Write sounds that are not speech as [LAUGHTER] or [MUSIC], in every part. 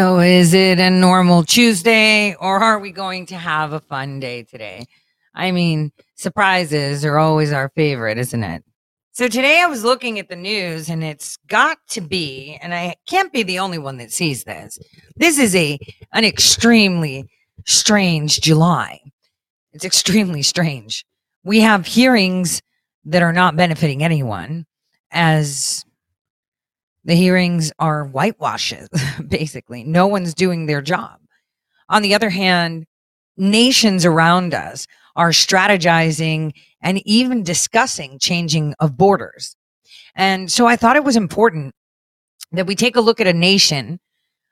So, is it a normal Tuesday or are we going to have a fun day today? I mean, surprises are always our favorite, isn't it? So, today I was looking at the news and it's got to be, and I can't be the only one that sees this. This is a an extremely strange July. It's extremely strange. We have hearings that are not benefiting anyone as the hearings are whitewashes, [LAUGHS] basically. No one's doing their job. On the other hand, nations around us are strategizing and even discussing changing of borders. And so I thought it was important that we take a look at a nation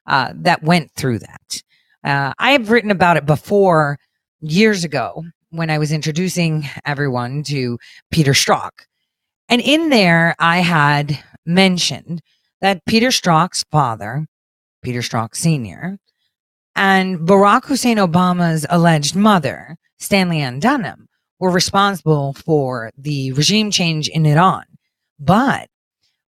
uh, that went through that. Uh, I have written about it before years ago when I was introducing everyone to Peter Strzok. And in there, I had mentioned that Peter Strzok's father, Peter Strzok Sr., and Barack Hussein Obama's alleged mother, Stanley Ann Dunham, were responsible for the regime change in Iran. But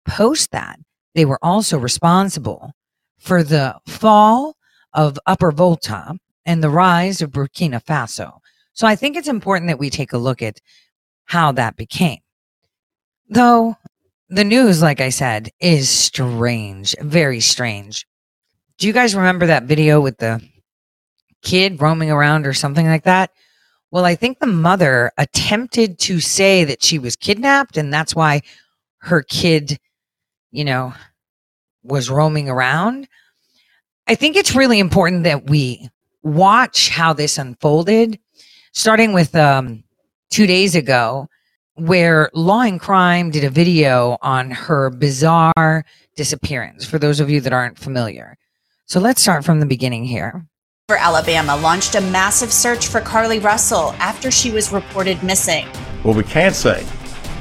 post that, they were also responsible for the fall of Upper Volta and the rise of Burkina Faso. So I think it's important that we take a look at how that became. Though the news, like I said, is strange, very strange. Do you guys remember that video with the kid roaming around or something like that? Well, I think the mother attempted to say that she was kidnapped and that's why her kid, you know, was roaming around. I think it's really important that we watch how this unfolded, starting with um, two days ago where Law and Crime did a video on her bizarre disappearance, for those of you that aren't familiar. So let's start from the beginning here. For Alabama launched a massive search for Carlee Russell after she was reported missing. What we can't say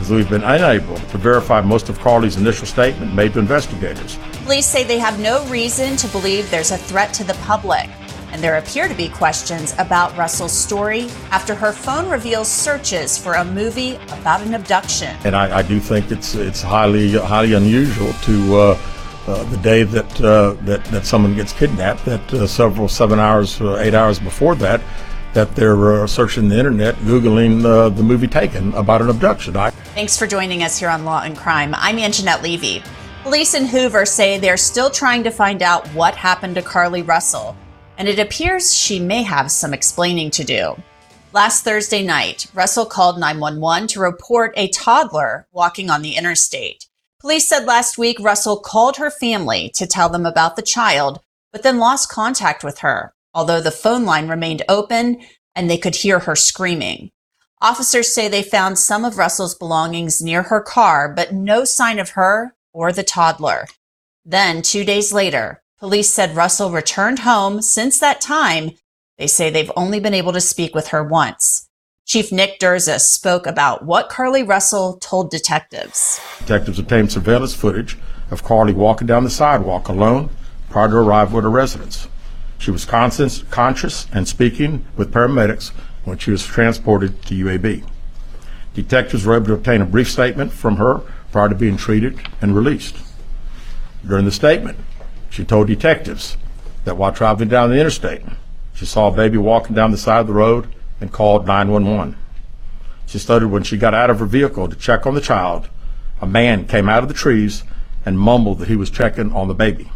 is we've been unable to verify most of Carlee's initial statement made to investigators. Police say they have no reason to believe there's a threat to the public and there appear to be questions about Russell's story after her phone reveals searches for a movie about an abduction. And I, I do think it's it's highly highly unusual to. Uh, uh, the day that, uh, that that someone gets kidnapped, that uh, several seven hours, uh, eight hours before that, that they're uh, searching the internet, googling the movie Taken about an abduction. I- Thanks for joining us here on Law and Crime. I'm Angenette Levy. Police in Hoover say they're still trying to find out what happened to Carlee Russell and it appears she may have some explaining to do. Last Thursday night, Russell called 911 to report a toddler walking on the interstate. Police said last week Russell called her family to tell them about the child, but then lost contact with her, although the phone line remained open and they could hear her screaming. Officers say they found some of Russell's belongings near her car, but no sign of her or the toddler. Then, two days later, Police said Russell returned home since that time. They say they've only been able to speak with her once. Chief Nick Durza spoke about what Carlee Russell told detectives. Detectives obtained surveillance footage of Carlee walking down the sidewalk alone prior to arrival at her residence. She was conscious, conscious and speaking with paramedics when she was transported to UAB. Detectives were able to obtain a brief statement from her prior to being treated and released. During the statement, she told detectives that while traveling down the interstate, she saw a baby walking down the side of the road and called 911. She stated when she got out of her vehicle to check on the child, a man came out of the trees and mumbled that he was checking on the baby.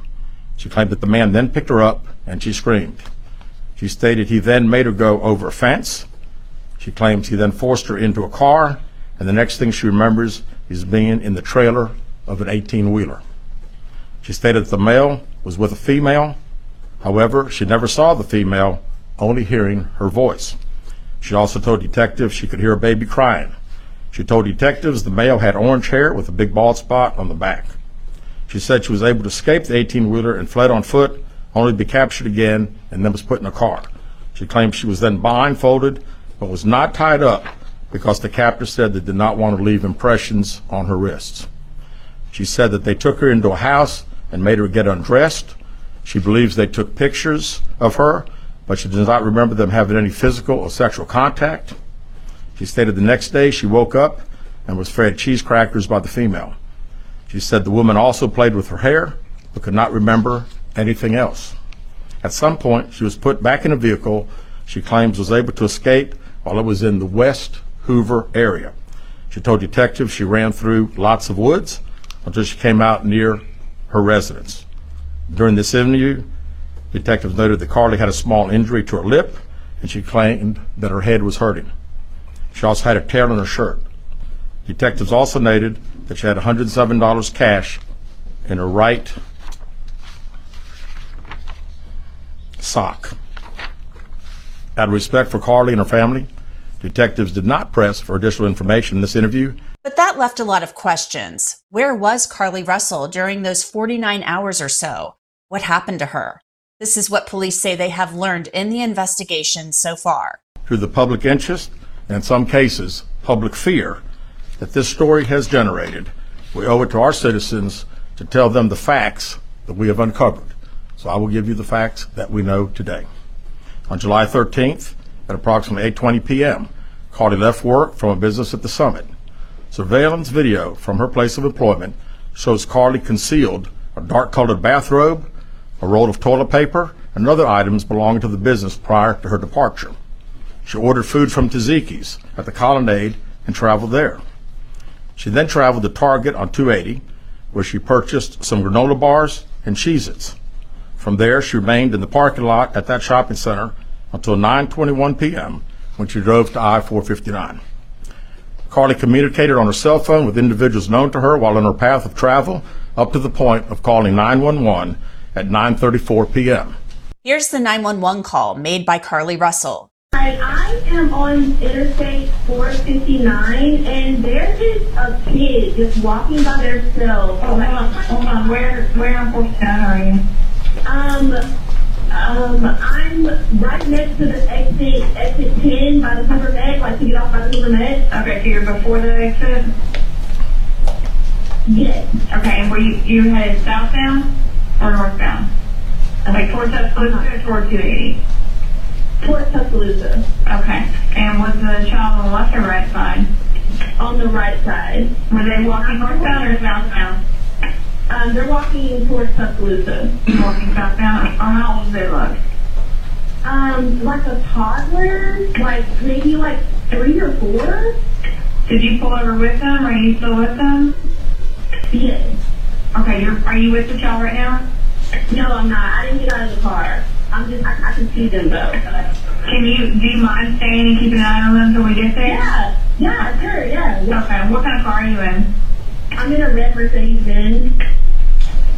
She claimed that the man then picked her up and she screamed. She stated he then made her go over a fence. She claims he then forced her into a car, and the next thing she remembers is being in the trailer of an 18 wheeler. She stated that the male was with a female. However, she never saw the female, only hearing her voice. She also told detectives she could hear a baby crying. She told detectives the male had orange hair with a big bald spot on the back. She said she was able to escape the 18 wheeler and fled on foot, only to be captured again and then was put in a car. She claimed she was then blindfolded but was not tied up because the captor said they did not want to leave impressions on her wrists. She said that they took her into a house and made her get undressed. She believes they took pictures of her, but she does not remember them having any physical or sexual contact. She stated the next day she woke up and was fed cheese crackers by the female. She said the woman also played with her hair, but could not remember anything else. At some point, she was put back in a vehicle she claims was able to escape while it was in the West Hoover area. She told detectives she ran through lots of woods until she came out near her residence. During this interview, detectives noted that Carlee had a small injury to her lip and she claimed that her head was hurting. She also had a tear in her shirt. Detectives also noted that she had $107 cash in her right sock. Out of respect for Carlee and her family, detectives did not press for additional information in this interview. But that left a lot of questions. Where was Carlee Russell during those 49 hours or so? What happened to her? This is what police say they have learned in the investigation so far. Through the public interest, and in some cases, public fear, that this story has generated, we owe it to our citizens to tell them the facts that we have uncovered. So I will give you the facts that we know today. On July 13th, at approximately 8:20 p.m., Carlee left work from a business at the summit. Surveillance video from her place of employment shows Carlee concealed a dark-colored bathrobe, a roll of toilet paper, and other items belonging to the business prior to her departure. She ordered food from Taziki's at the Colonnade and traveled there. She then traveled to Target on 280, where she purchased some granola bars and Cheez-Its. From there, she remained in the parking lot at that shopping center until 9:21 p.m. when she drove to I-459. Carlee communicated on her cell phone with individuals known to her while on her path of travel up to the point of calling 911 at 9:34 p.m. Here's the 911 call made by Carlee Russell. Hi, I am on Interstate 459, and there is a kid just walking by themselves. Hold on, hold on. Where, where on 459 are you? Um, um, I'm right next to the exit, exit 10 by the Hoover Met, like to get off by the Hoover Met. Okay, so you're before the exit? Yes. Okay, and were you, you headed southbound or northbound? Like towards Tuscaloosa or toward 280? Towards Tuscaloosa. Okay, and was the child on the left or right side? On the right side. Were they walking northbound or southbound? Um, they're walking towards Tuscaloosa. Walking southbound, how old did they look? Um, like a toddler, like maybe like three or four. Did you pull over with them, or are you still with them? Yes. Okay, you're, are you with the child right now? No, I'm not. I didn't get out of the car. I'm just, I, I can see them though. Can you, do you mind staying and keeping an eye on them until we get there? Yeah, yeah, sure, yeah. Okay, what kind of car are you in? I'm in a red Mercedes Benz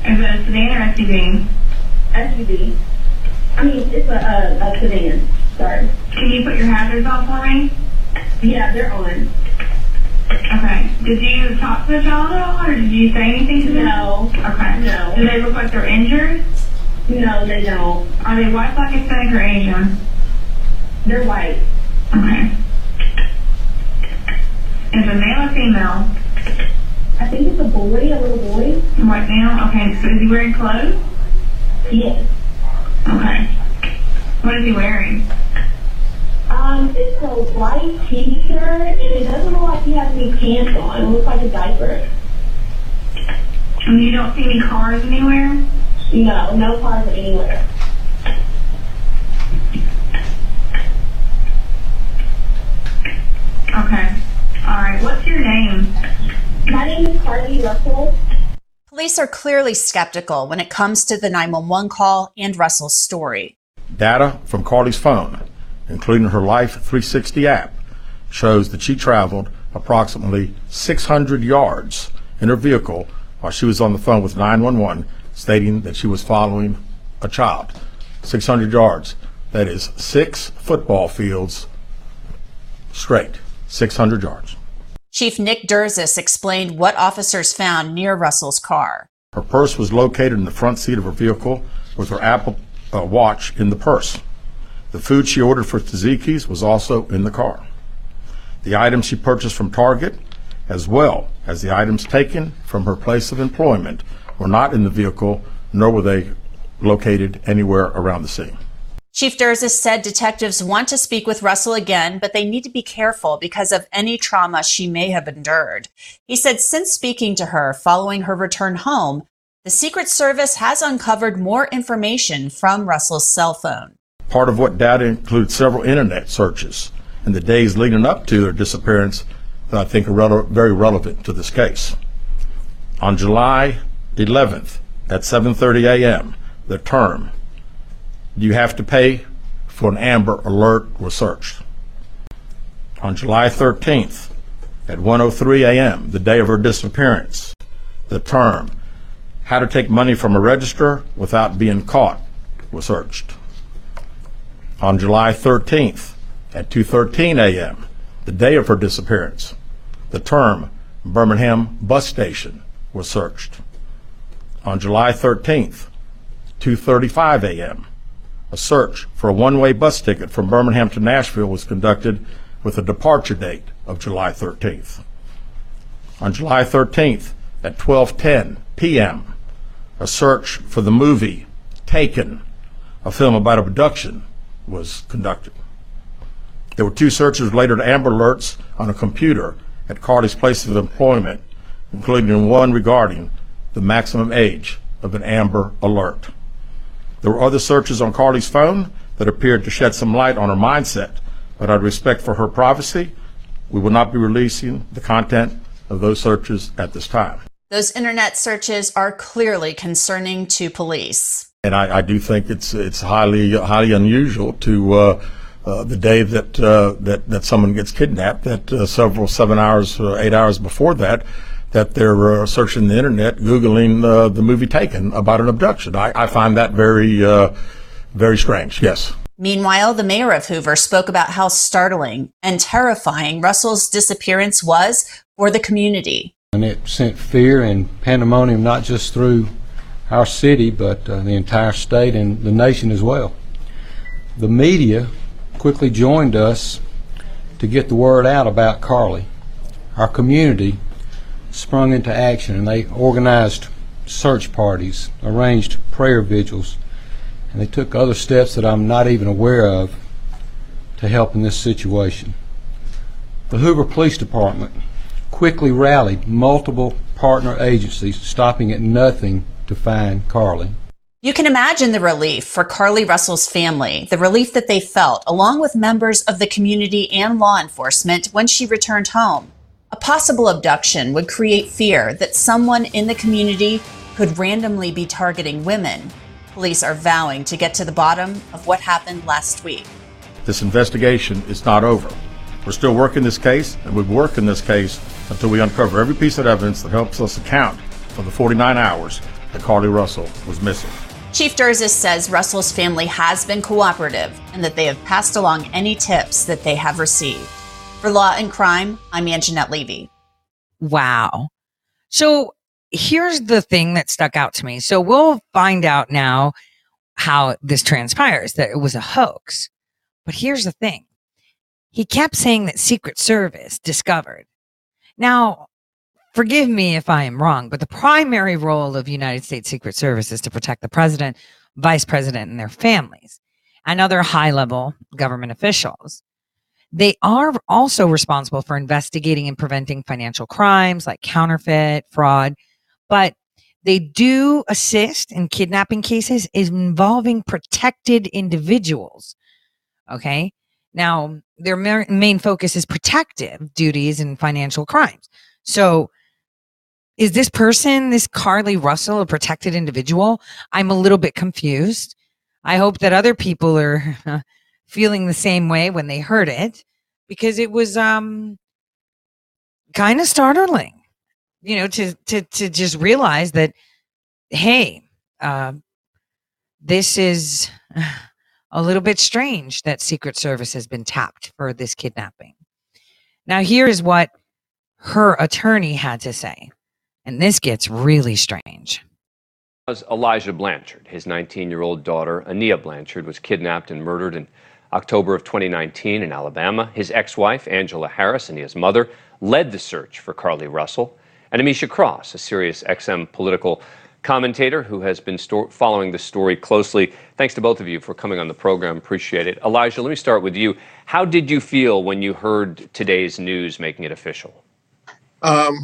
Is it a sedan or SUV? SUV. I mean, it's a, a, a sedan. Sorry. Can you put your hazards on for me? Yeah, they're on. Okay. Did you talk to the child at all, or did you say anything to them? No, Okay. No. Do they look like they're injured? no, they don't. Are they white, black, Hispanic, or Asian? They're white. Okay. Is it male or female? I think it's a boy, a little boy. White now? Okay. So is he wearing clothes? Yes. Okay. What is he wearing? Um, it's a white t-shirt, and it doesn't look like he has any pants on. It looks like a diaper. And you don't see any cars anywhere? No, no cars anywhere. Okay. All right. What's your name? My name is Carlee Russell. Police are clearly skeptical when it comes to the 911 call and Russell's story. Data from Carlee's phone, including her Life 360 app, shows that she traveled approximately 600 yards in her vehicle while she was on the phone with 911, stating that she was following a child. 600 yards. That is six football fields straight. 600 yards. Chief Nick Derzis explained what officers found near Russell's car. Her purse was located in the front seat of her vehicle with her Apple uh, Watch in the purse. The food she ordered for Taziki's was also in the car. The items she purchased from Target, as well as the items taken from her place of employment, were not in the vehicle, nor were they located anywhere around the scene. Chief Derzis said detectives want to speak with Russell again, but they need to be careful because of any trauma she may have endured. He said since speaking to her following her return home, The Secret Service has uncovered more information from Russell's cell phone. Part of what data includes several internet searches in the days leading up to her disappearance that I think are rele- very relevant to this case. On July 11th at 7:30 a.m., the term "Do you have to pay for an Amber Alert?" was searched. On July 13th at 1:03 a.m., the day of her disappearance, the term "How to take money from a register without being caught" was searched. On July 13th at 2:13 a.m., the day of her disappearance, the term Birmingham bus station was searched. On July 13th, 2:35 a.m., a search for a one-way bus ticket from Birmingham to Nashville was conducted with a departure date of July 13th. On July 13th at 12:10 p.m., a search for the movie Taken, a film about abduction, was conducted. There were two searches related to Amber Alerts on a computer at Carlee's place of employment, including one regarding the maximum age of an Amber Alert. There were other searches on Carlee's phone that appeared to shed some light on her mindset, but out of respect for her privacy, we will not be releasing the content of those searches at this time. Those internet searches are clearly concerning to police. And I, I do think it's it's highly highly unusual to uh, uh, the day that uh, that that someone gets kidnapped. That uh, several seven hours, uh, eight hours before that, that they're uh, searching the internet, googling uh, the movie Taken about an abduction. I, I find that very uh, very strange. Yes. Meanwhile, the mayor of Hoover spoke about how startling and terrifying Russell's disappearance was for the community. And it sent fear and pandemonium not just through our city, but uh, the entire state and the nation as well. The media quickly joined us to get the word out about Carlee. Our community sprung into action and they organized search parties, arranged prayer vigils, and they took other steps that I'm not even aware of to help in this situation. The Hoover Police Department quickly rallied multiple partner agencies, stopping at nothing to find Carlee. You can imagine the relief for Carlee Russell's family, the relief that they felt, along with members of the community and law enforcement when she returned home. A possible abduction would create fear that someone in the community could randomly be targeting women. Police are vowing to get to the bottom of what happened last week. This investigation is not over. We're still working this case, and we'll work in this case until we uncover every piece of evidence that helps us account for the 49 hours that Carlee Russell was missing. Chief Derzis says Russell's family has been cooperative and that they have passed along any tips that they have received. For Law and Crime, I'm Angenette Levy. Wow. So here's the thing that stuck out to me. So we'll find out now how this transpires that it was a hoax. But here's the thing. He kept saying that Secret Service discovered. Now, forgive me if I am wrong, but the primary role of United States Secret Service is to protect the president, vice president, and their families, and other high level government officials. They are also responsible for investigating and preventing financial crimes like counterfeit, fraud, but they do assist in kidnapping cases involving protected individuals. Okay. Now, their main focus is protective duties and financial crimes. So, is this person, this Carlee Russell, a protected individual? I'm a little bit confused. I hope that other people are [LAUGHS] feeling the same way when they heard it because it was um kind of startling, you know, to to to just realize that hey, uh, this is a little bit strange that Secret Service has been tapped for this kidnapping. Now, here is what her attorney had to say. And this gets really strange. Elijah Blanchard. His 19 year old daughter, Aniah Blanchard, was kidnapped and murdered in October of 2019 in Alabama. His ex wife, Angela Harris, and his mother, led the search for Carly Russell. And Amisha Cross, a Sirius XM political commentator who has been sto- following the story closely. Thanks to both of you for coming on the program. Appreciate it. Elijah, let me start with you. How did you feel when you heard today's news making it official? Um,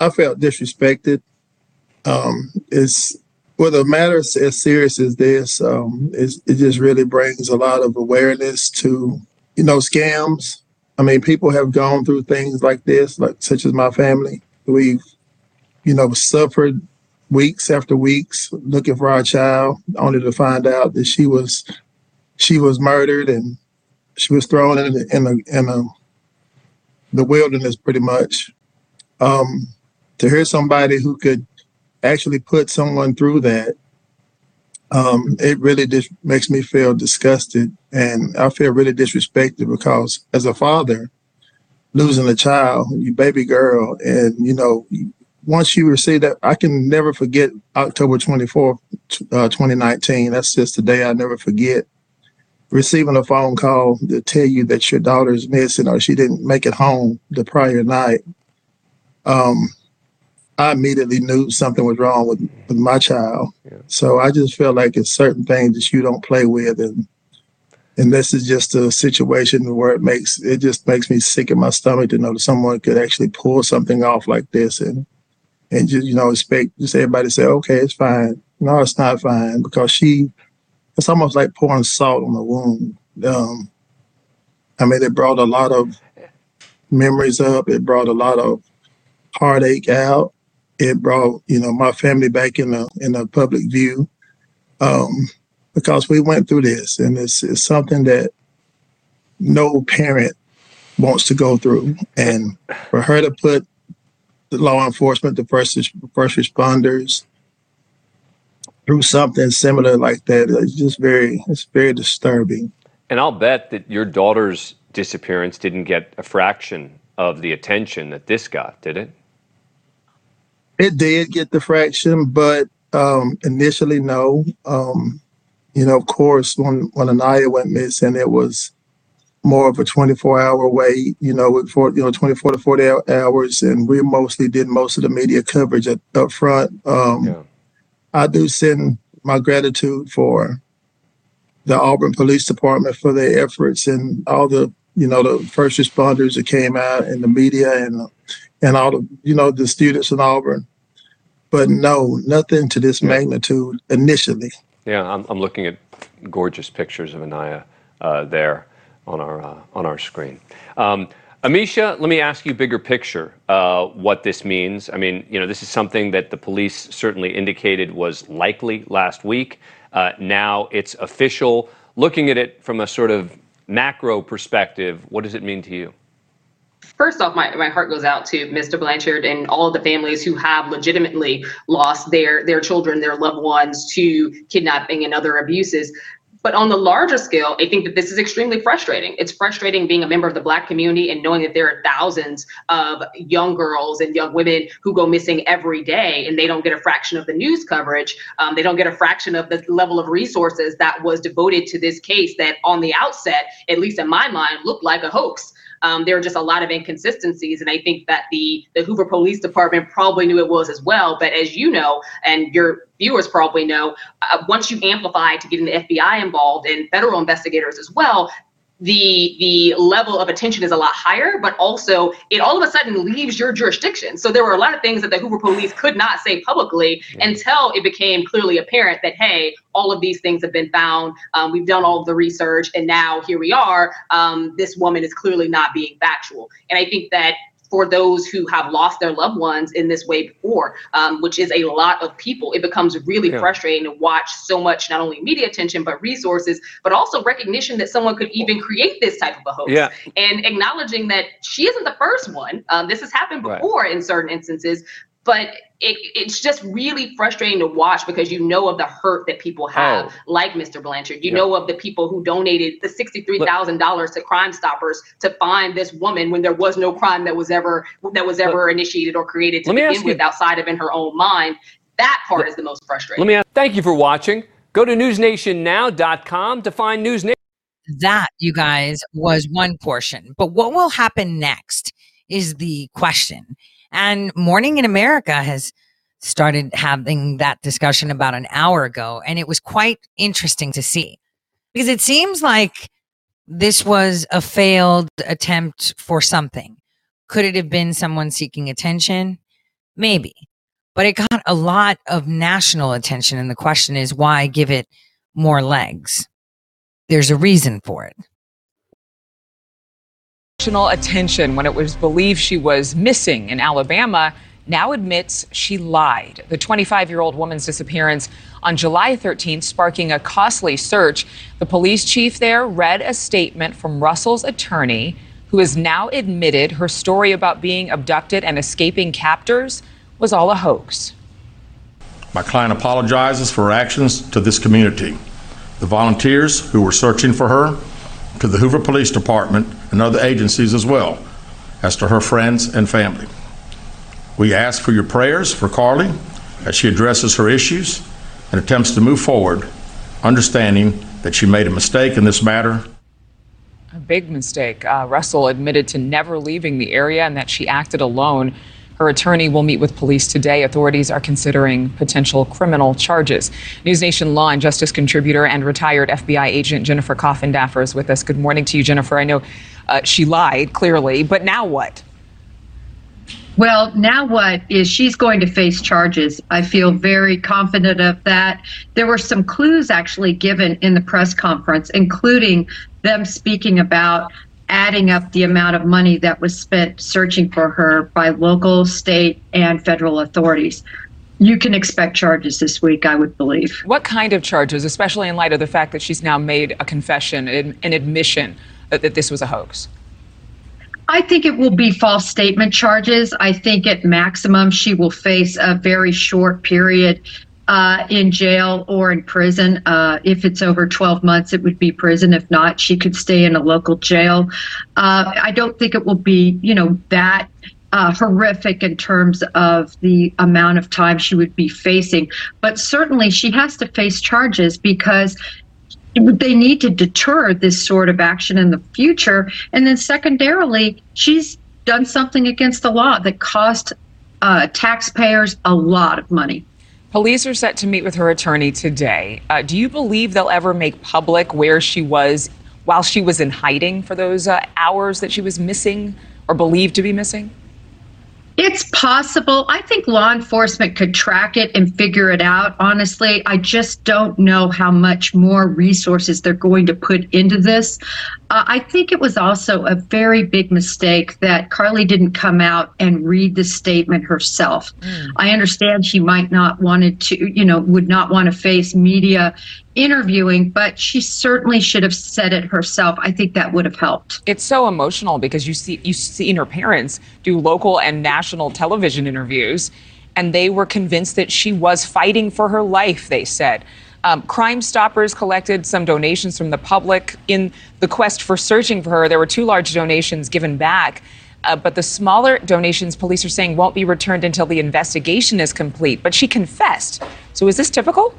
I felt disrespected. um, it's with the matter is as serious as this, um, it just really brings a lot of awareness to, you know, scams. I mean, people have gone through things like this, like such as my family. We've, you know, suffered weeks after weeks looking for our child, only to find out that she was she was murdered and she was thrown in a, in a, in a the wilderness pretty much. Um, to hear somebody who could actually put someone through that, um, it really just makes me feel disgusted and I feel really disrespected because as a father, losing a child, your baby girl, and you know, once you receive that, I can never forget October 24th, uh, 2019. That's just the day I never forget. Receiving a phone call to tell you that your daughter is missing or she didn't make it home the prior night. Um, I immediately knew something was wrong with, with my child. Yeah. So I just felt like it's certain things that you don't play with and and this is just a situation where it makes it just makes me sick in my stomach to know that someone could actually pull something off like this and and just you know expect just everybody to say okay it's fine no it's not fine because she it's almost like pouring salt on the wound um, i mean it brought a lot of memories up it brought a lot of heartache out it brought you know my family back in the in the public view um, because we went through this and it's, it's something that no parent wants to go through. And for her to put the law enforcement the first first responders through something similar like that it's just very it's very disturbing. And i'll bet that your daughter's disappearance didn't get a fraction of the attention that this got did it it did get the fraction, but um, initially, no. Um, you know, of course, when when Aniah went missing, it was more of a 24 hour wait, you know, for you know 24 to 40 hours, and we mostly did most of the media coverage at, up front. Um, yeah. I do send my gratitude for the Auburn Police Department for their efforts and all the you know the first responders that came out and the media and and all the you know the students in Auburn but no, nothing to this magnitude initially. Yeah, I'm, I'm looking at gorgeous pictures of Aniah uh, there on our uh, on our screen. Um, Amisha, let me ask you bigger picture uh, what this means. I mean, you know, this is something that the police certainly indicated was likely last week. Uh, now it's official. Looking at it from a sort of macro perspective, what does it mean to you? First off, my, my heart goes out to Mr. Blanchard and all the families who have legitimately lost their their children, their loved ones to kidnapping and other abuses. But on the larger scale, I think that this is extremely frustrating. It's frustrating being a member of the Black community and knowing that there are thousands of young girls and young women who go missing every day and they don't get a fraction of the news coverage. Um, they don't get a fraction of the level of resources that was devoted to this case that, on the outset, at least in my mind, looked like a hoax. Um, there are just a lot of inconsistencies, and I think that the the Hoover Police Department probably knew it was as well. But as you know, and your viewers probably know, uh, once you amplify to getting the FBI involved and federal investigators as well, the the level of attention is a lot higher, but also it all of a sudden leaves your jurisdiction. So there were a lot of things that the Hoover police could not say publicly until it became clearly apparent that hey, all of these things have been found. Um, we've done all of the research, and now here we are. Um, this woman is clearly not being factual, and I think that for those who have lost their loved ones in this way before, um, which is a lot of people. It becomes really yeah. frustrating to watch so much, not only media attention, but resources, but also recognition that someone could even create this type of a hoax. Yeah. And acknowledging that she isn't the first one. Um, this has happened before right. in certain instances, but it, it's just really frustrating to watch because you know of the hurt that people have, oh. like Mr. Blanchard. You yeah. know of the people who donated the sixty-three thousand dollars to Crime Stoppers to find this woman when there was no crime that was ever that was ever Look, initiated or created to begin with, you, outside of in her own mind. That part is the most frustrating. Let me ask, thank you for watching. Go to newsnationnow.com to find News Nation. That, you guys, was one portion. But what will happen next is the question. And Morning in America has started having that discussion about an hour ago. And it was quite interesting to see because it seems like this was a failed attempt for something. Could it have been someone seeking attention? Maybe. but it got a lot of national attention. And the question is, why give it more legs? There's a reason for it. Attention when it was believed she was missing in Alabama now admits she lied. The 25 year old woman's disappearance on July 13th, sparking a costly search. The police chief there read a statement from Russell's attorney, who has now admitted her story about being abducted and escaping captors was all a hoax. My client apologizes for her actions to this community, the volunteers who were searching for her, to the Hoover Police Department and other agencies as well, as to her friends and family. We ask for your prayers for Carlee as she addresses her issues and attempts to move forward, understanding that she made a mistake in this matter. A big mistake. Uh, Russell admitted to never leaving the area and that she acted alone. Her attorney will meet with police today. Authorities are considering potential criminal charges. News Nation law and justice contributor and retired FBI agent Jennifer Coffindaffer is with us. Good morning to you, Jennifer. I know uh, she lied clearly, but now what? Well, now what is she's going to face charges. I feel very confident of that. There were some clues actually given in the press conference, including them speaking about adding up the amount of money that was spent searching for her by local, state, and federal authorities. You can expect charges this week, I would believe. What kind of charges, especially in light of the fact that she's now made a confession, and an admission that, that this was a hoax? I think it will be false statement charges. I think at maximum she will face a very short period uh, in jail or in prison. Uh, if it's over 12 months, it would be prison. If not, she could stay in a local jail. Uh, I don't think it will be, you know, that uh, horrific in terms of the amount of time she would be facing. But certainly she has to face charges because they need to deter this sort of action in the future. And then, secondarily, she's done something against the law that cost uh, taxpayers a lot of money. Police are set to meet with her attorney today. Uh, do you believe they'll ever make public where she was while she was in hiding for those uh, hours that she was missing or believed to be missing? It's possible. I think law enforcement could track it and figure it out. Honestly, I just don't know how much more resources they're going to put into this. Uh, I think it was also a very big mistake that Carlee didn't come out and read the statement herself. Mm. I understand she might not wanted to, you know, would not want to face media interviewing, but she certainly should have said it herself. I think that would have helped. It's so emotional because you see you've seen her parents do local and national television interviews, and they were convinced that she was fighting for her life. They said. Um, Crime Stoppers collected some donations from the public in the quest for searching for her. There were two large donations given back. Uh, but the smaller donations, police are saying, won't be returned until the investigation is complete. But she confessed. So is this typical?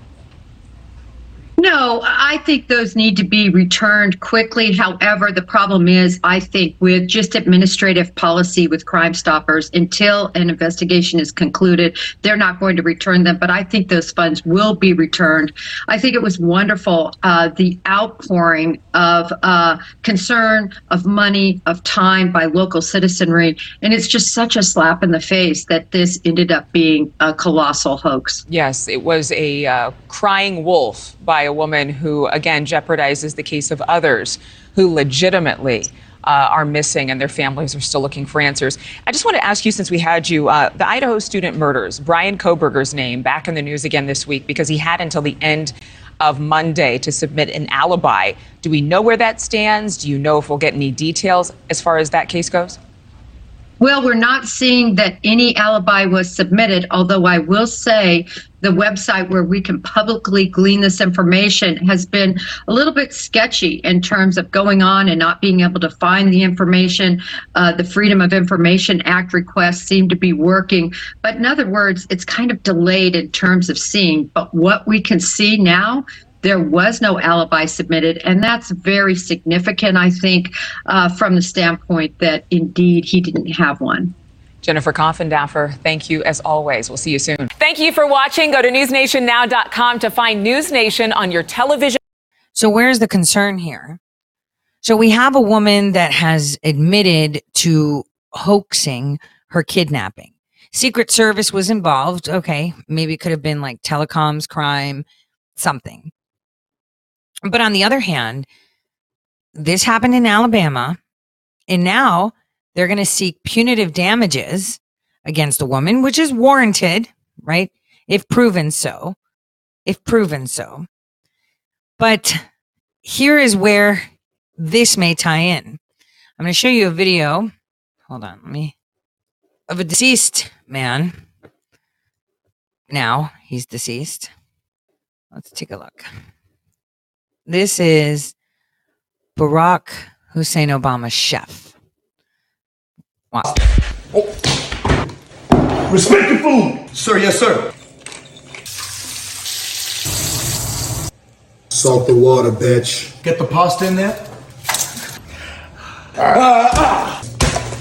No, I think those need to be returned quickly. However, the problem is, I think, with just administrative policy with Crime Stoppers, until an investigation is concluded, they're not going to return them. But I think those funds will be returned. I think it was wonderful uh, the outpouring of uh, concern, of money, of time by local citizenry. And it's just such a slap in the face that this ended up being a colossal hoax. Yes, it was a uh, crying wolf by a woman who, again, jeopardizes the case of others who legitimately uh, are missing and their families are still looking for answers. I just want to ask you, since we had you, uh, the Idaho student murders, Brian Kohberger's name back in the news again this week because he had until the end of Monday to submit an alibi. Do we know where that stands? Do you know if we'll get any details as far as that case goes? Well, we're not seeing that any alibi was submitted, although I will say the website where we can publicly glean this information has been a little bit sketchy in terms of going on and not being able to find the information. Uh, the Freedom of Information Act requests seem to be working. But in other words, it's kind of delayed in terms of seeing. But what we can see now, there was no alibi submitted, and that's very significant, I think, uh, from the standpoint that indeed he didn't have one. Jennifer Coffindaffer, thank you as always. We'll see you soon. Thank you for watching. Go to newsnationnow.com to find News Nation on your television. So, where's the concern here? So, we have a woman that has admitted to hoaxing her kidnapping Secret Service was involved. Okay, maybe it could have been like telecoms crime, something. But on the other hand, this happened in Alabama, and now they're going to seek punitive damages against a woman, which is warranted, right? If proven so. If proven so. But here is where this may tie in. I'm going to show you a video. Hold on, let me. Of a deceased man. Now he's deceased. Let's take a look. This is Barack Hussein Obama's chef. Wow. Respect the food. Sir, yes, sir. Salt the water, bitch. Get the pasta in there. Ah.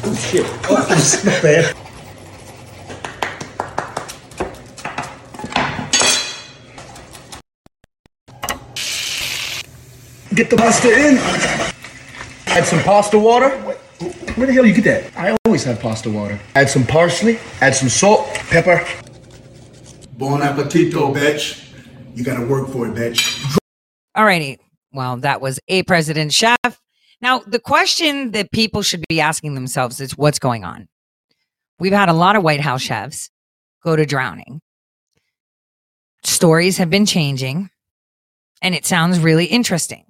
Oh, shit. Oh, that's not bad. Get the pasta in. Add some pasta water. Where the hell you get that? I always have pasta water. Add some parsley. Add some salt, pepper. Bon appetito, bitch. You gotta work for it, bitch. Alrighty. Well, that was a president chef. Now, the question that people should be asking themselves is what's going on? We've had a lot of White House chefs go to drowning. Stories have been changing, and it sounds really interesting,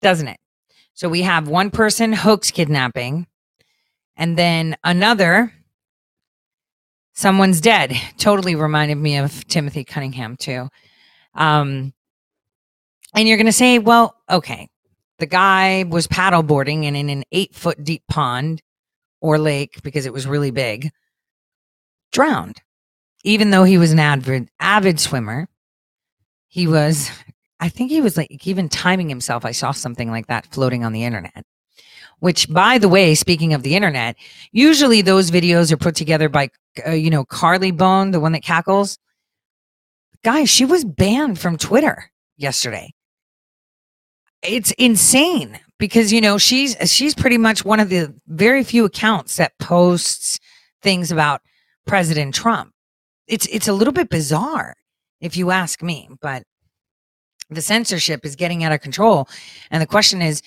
doesn't it? So we have one person hoax kidnapping, and then another, someone's dead. Totally reminded me of Timothy Cunningham, too. Um, and you're going to say, well, okay, the guy was paddleboarding and in an eight foot deep pond or lake because it was really big, drowned. Even though he was an avid, avid swimmer, he was, I think he was like even timing himself. I saw something like that floating on the internet. Which, by the way, speaking of the internet, usually those videos are put together by, uh, you know, Carly Bone, the one that cackles. Guys, she was banned from Twitter yesterday it's insane because you know she's she's pretty much one of the very few accounts that posts things about President Trump. It's it's a little bit bizarre if you ask me, but the censorship is getting out of control and the question is,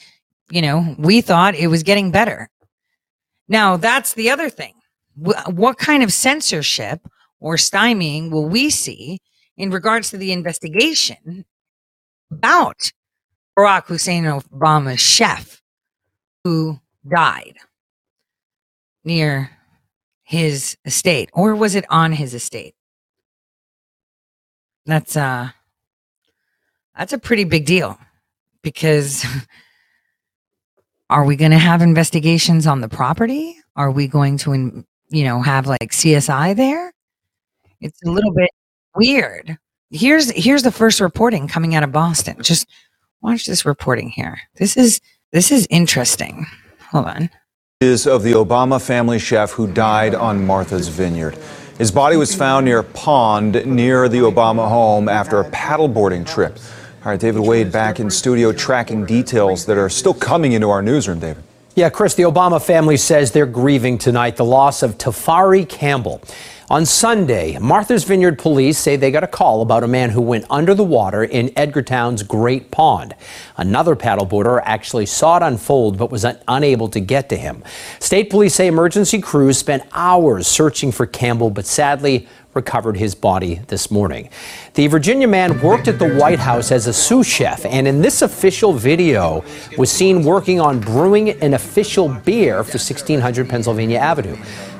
you know, we thought it was getting better. Now, that's the other thing. What kind of censorship or stymieing will we see in regards to the investigation about Barack Hussein Obama's chef who died near his estate or was it on his estate that's uh that's a pretty big deal because [LAUGHS] are we going to have investigations on the property are we going to you know have like CSI there it's a little bit weird here's here's the first reporting coming out of Boston just watch this reporting here. This is this is interesting. Hold on. Is of the Obama family chef who died on Martha's Vineyard. His body was found near a pond near the Obama home after a paddleboarding trip. All right, David Wade back in studio tracking details that are still coming into our newsroom, David. Yeah, Chris, the Obama family says they're grieving tonight the loss of Tafari Campbell. On Sunday, Martha's Vineyard police say they got a call about a man who went under the water in Edgartown's Great Pond. Another paddleboarder actually saw it unfold but was un unable to get to him. State police say emergency crews spent hours searching for Campbell, but sadly recovered his body this morning. The Virginia man worked at the White House as a sous chef and in this official video was seen working on brewing an official beer for 1600 Pennsylvania Avenue.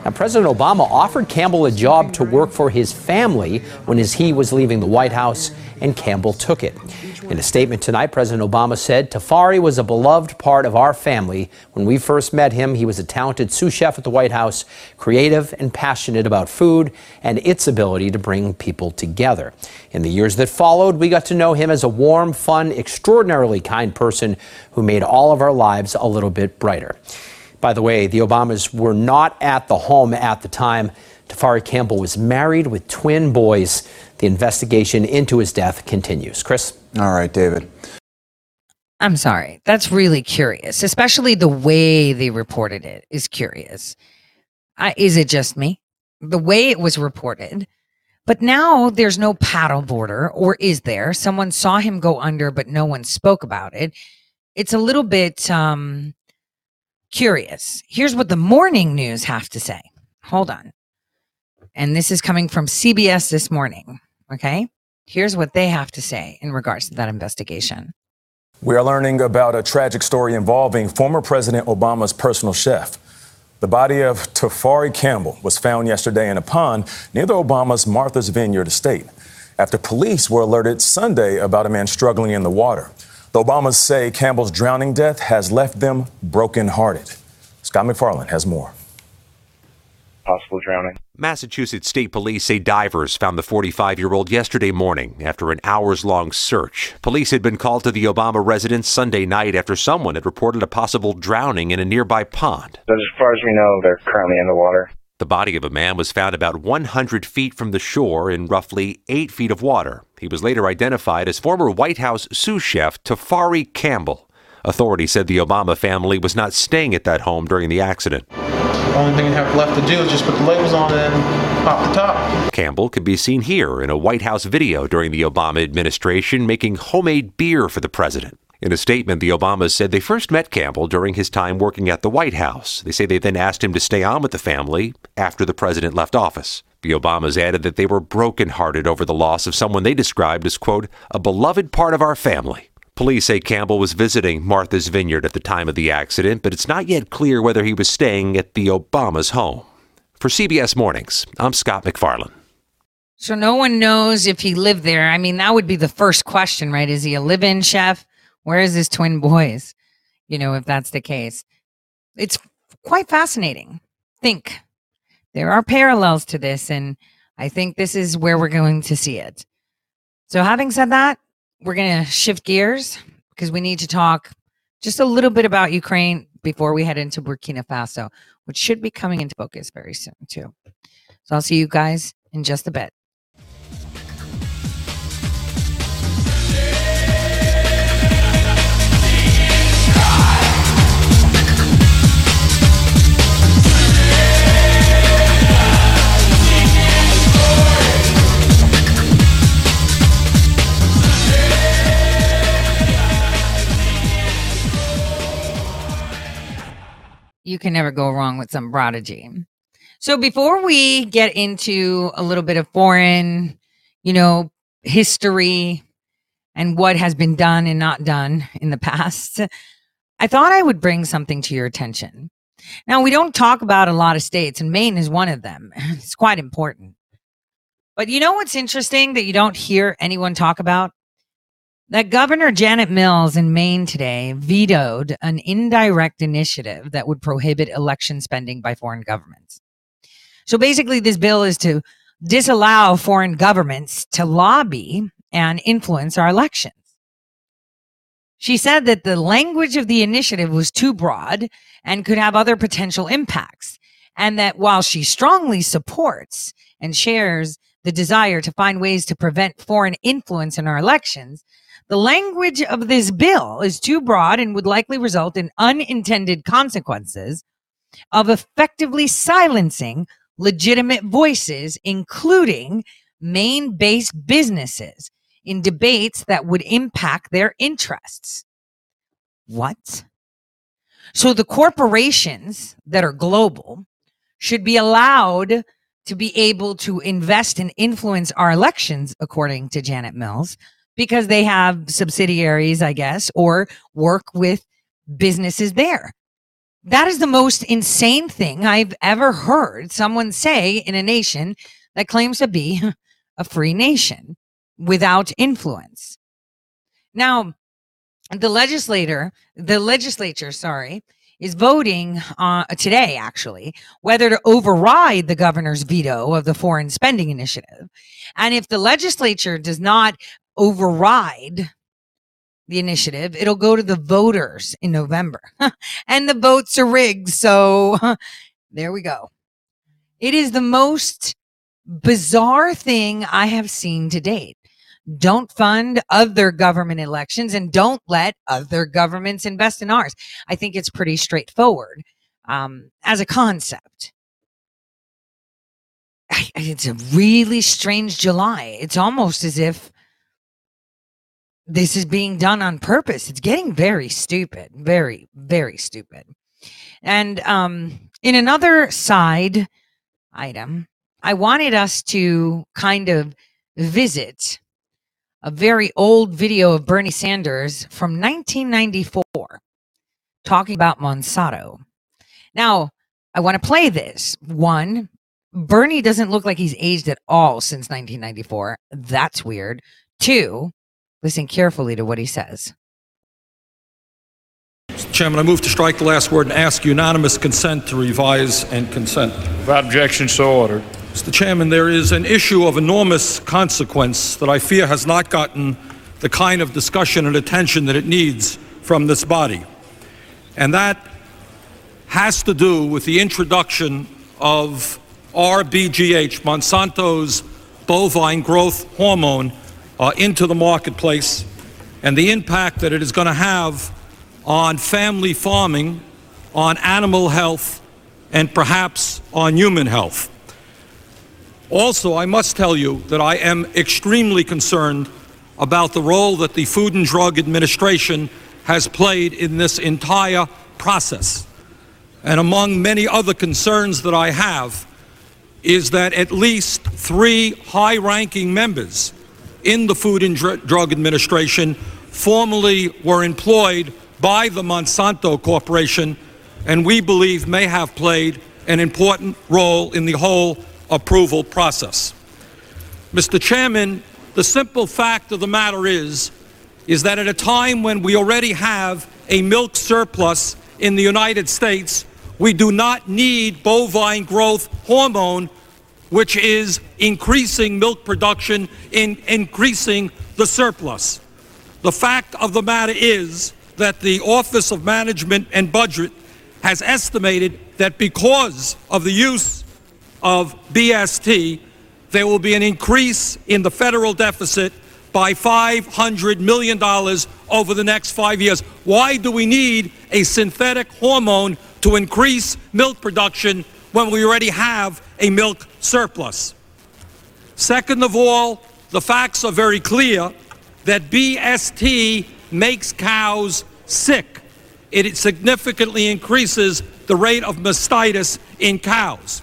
Now, President Obama offered Campbell a job to work for his family when as he was leaving the White House, and Campbell took it. In a statement tonight, President Obama said, Tafari was a beloved part of our family. When we first met him, he was a talented sous chef at the White House, creative and passionate about food and its ability to bring people together. In the years that followed, we got to know him as a warm, fun, extraordinarily kind person who made all of our lives a little bit brighter. By the way, the Obamas were not at the home at the time. Tafari Campbell was married with twin boys. The investigation into his death continues. Chris? All right, David. I'm sorry. That's really curious, especially the way they reported it is curious. I, is it just me? the way it was reported. But now there's no paddle border, or is there? Someone saw him go under, but no one spoke about it. It's a little bit um, curious. Here's what the morning news have to say. Hold on. And this is coming from CBS this morning. Okay. Here's what they have to say in regards to that investigation. We are learning about a tragic story involving former President Obama's personal chef. The body of Tafari Campbell was found yesterday in a pond near the Obama's Martha's Vineyard estate after police were alerted Sunday about a man struggling in the water. The Obamas say Campbell's drowning death has left them brokenhearted. Scott MacFarlane has more possible drowning. Massachusetts State Police say divers found the 45 year old yesterday morning after an hours long search. Police had been called to the Obama residence Sunday night after someone had reported a possible drowning in a nearby pond. As far as we know, they're currently in the water. The body of a man was found about 100 feet from the shore in roughly 8 feet of water. He was later identified as former White House sous chef Tafari Campbell. Authorities said the Obama family was not staying at that home during the accident. The only thing you have left to do is just put the labels on and pop the top. Campbell could be seen here in a White House video during the Obama administration making homemade beer for the president. In a statement, the Obamas said they first met Campbell during his time working at the White House. They say they then asked him to stay on with the family after the president left office. The Obamas added that they were brokenhearted over the loss of someone they described as, quote, a beloved part of our family. Police say Campbell was visiting Martha's Vineyard at the time of the accident, but it's not yet clear whether he was staying at the Obama's home. For CBS Mornings, I'm Scott MacFarlane. So no one knows if he lived there. I mean, that would be the first question, right? Is he a live-in chef? Where is his twin boys? You know, if that's the case. It's quite fascinating. Think there are parallels to this, and I think this is where we're going to see it. So having said that, we're going to shift gears because we need to talk just a little bit about Ukraine before we head into Burkina Faso, which should be coming into focus very soon, too. So I'll see you guys in just a bit. You can never go wrong with some prodigy. So before we get into a little bit of foreign, you know, history and what has been done and not done in the [LAUGHS] past, I thought I would bring something to your attention. Now, we don't talk about a lot of states, and Maine is one of them. [LAUGHS] It's quite important. But you know what's interesting that you don't hear anyone talk about? That Governor Janet Mills in Maine today vetoed an indirect initiative that would prohibit election spending by foreign governments. So basically, this bill is to disallow foreign governments to lobby and influence our elections. She said that the language of the initiative was too broad and could have other potential impacts, and that while she strongly supports and shares the desire to find ways to prevent foreign influence in our elections, the language of this bill is too broad and would likely result in unintended consequences of effectively silencing legitimate voices, including Maine based businesses, in debates that would impact their interests. What? So the corporations that are global should be allowed to be able to invest and influence our elections, according to Janet Mills, because they have subsidiaries, I guess, or work with businesses there. That is the most insane thing I've ever heard someone say in a nation that claims to be [LAUGHS] a free nation without influence. Now, the legislator, the legislature, sorry, is voting uh, today, actually, whether to override the governor's veto of the foreign spending initiative. And if the legislature does not override the initiative, it'll go to the voters in November. [LAUGHS] and the votes are rigged. So [LAUGHS] there we go. It is the most bizarre thing I have seen to date. Don't fund other government elections and don't let other governments invest in ours. I think it's pretty straightforward um, as a concept. it's a really strange July. It's almost as if this is being done on purpose. It's getting very stupid, very, very stupid. And um, in another side item, I wanted us to kind of visit a very old video of Bernie Sanders from 1994 talking about Monsanto. Now, I want to play this. One, Bernie doesn't look like he's aged at all since 1994. That's weird. Two, listen carefully to what he says. Chairman, I move to strike the last word and ask unanimous consent to revise and consent. Without objection, so ordered. Mr. Chairman, there is an issue of enormous consequence that I fear has not gotten the kind of discussion and attention that it needs from this body. And that has to do with the introduction of RBGH, Monsanto's bovine growth hormone, uh, into the marketplace and the impact that it is going to have on family farming, on animal health, and perhaps on human health. Also, I must tell you that I am extremely concerned about the role that the Food and Drug Administration has played in this entire process. And among many other concerns that I have is that at least three high ranking members in the Food and Dr- Drug Administration formerly were employed by the Monsanto Corporation, and we believe may have played an important role in the whole approval process. Mr. Chairman, the simple fact of the matter is, is that at a time when we already have a milk surplus in the United States, we do not need bovine growth hormone, which is increasing milk production in increasing the surplus. The fact of the matter is that the Office of Management and Budget has estimated that because of the use of BST, there will be an increase in the federal deficit by $500 million over the next five years. Why do we need a synthetic hormone to increase milk production when we already have a milk surplus? Second of all, the facts are very clear that BST makes cows sick. It significantly increases the rate of mastitis in cows.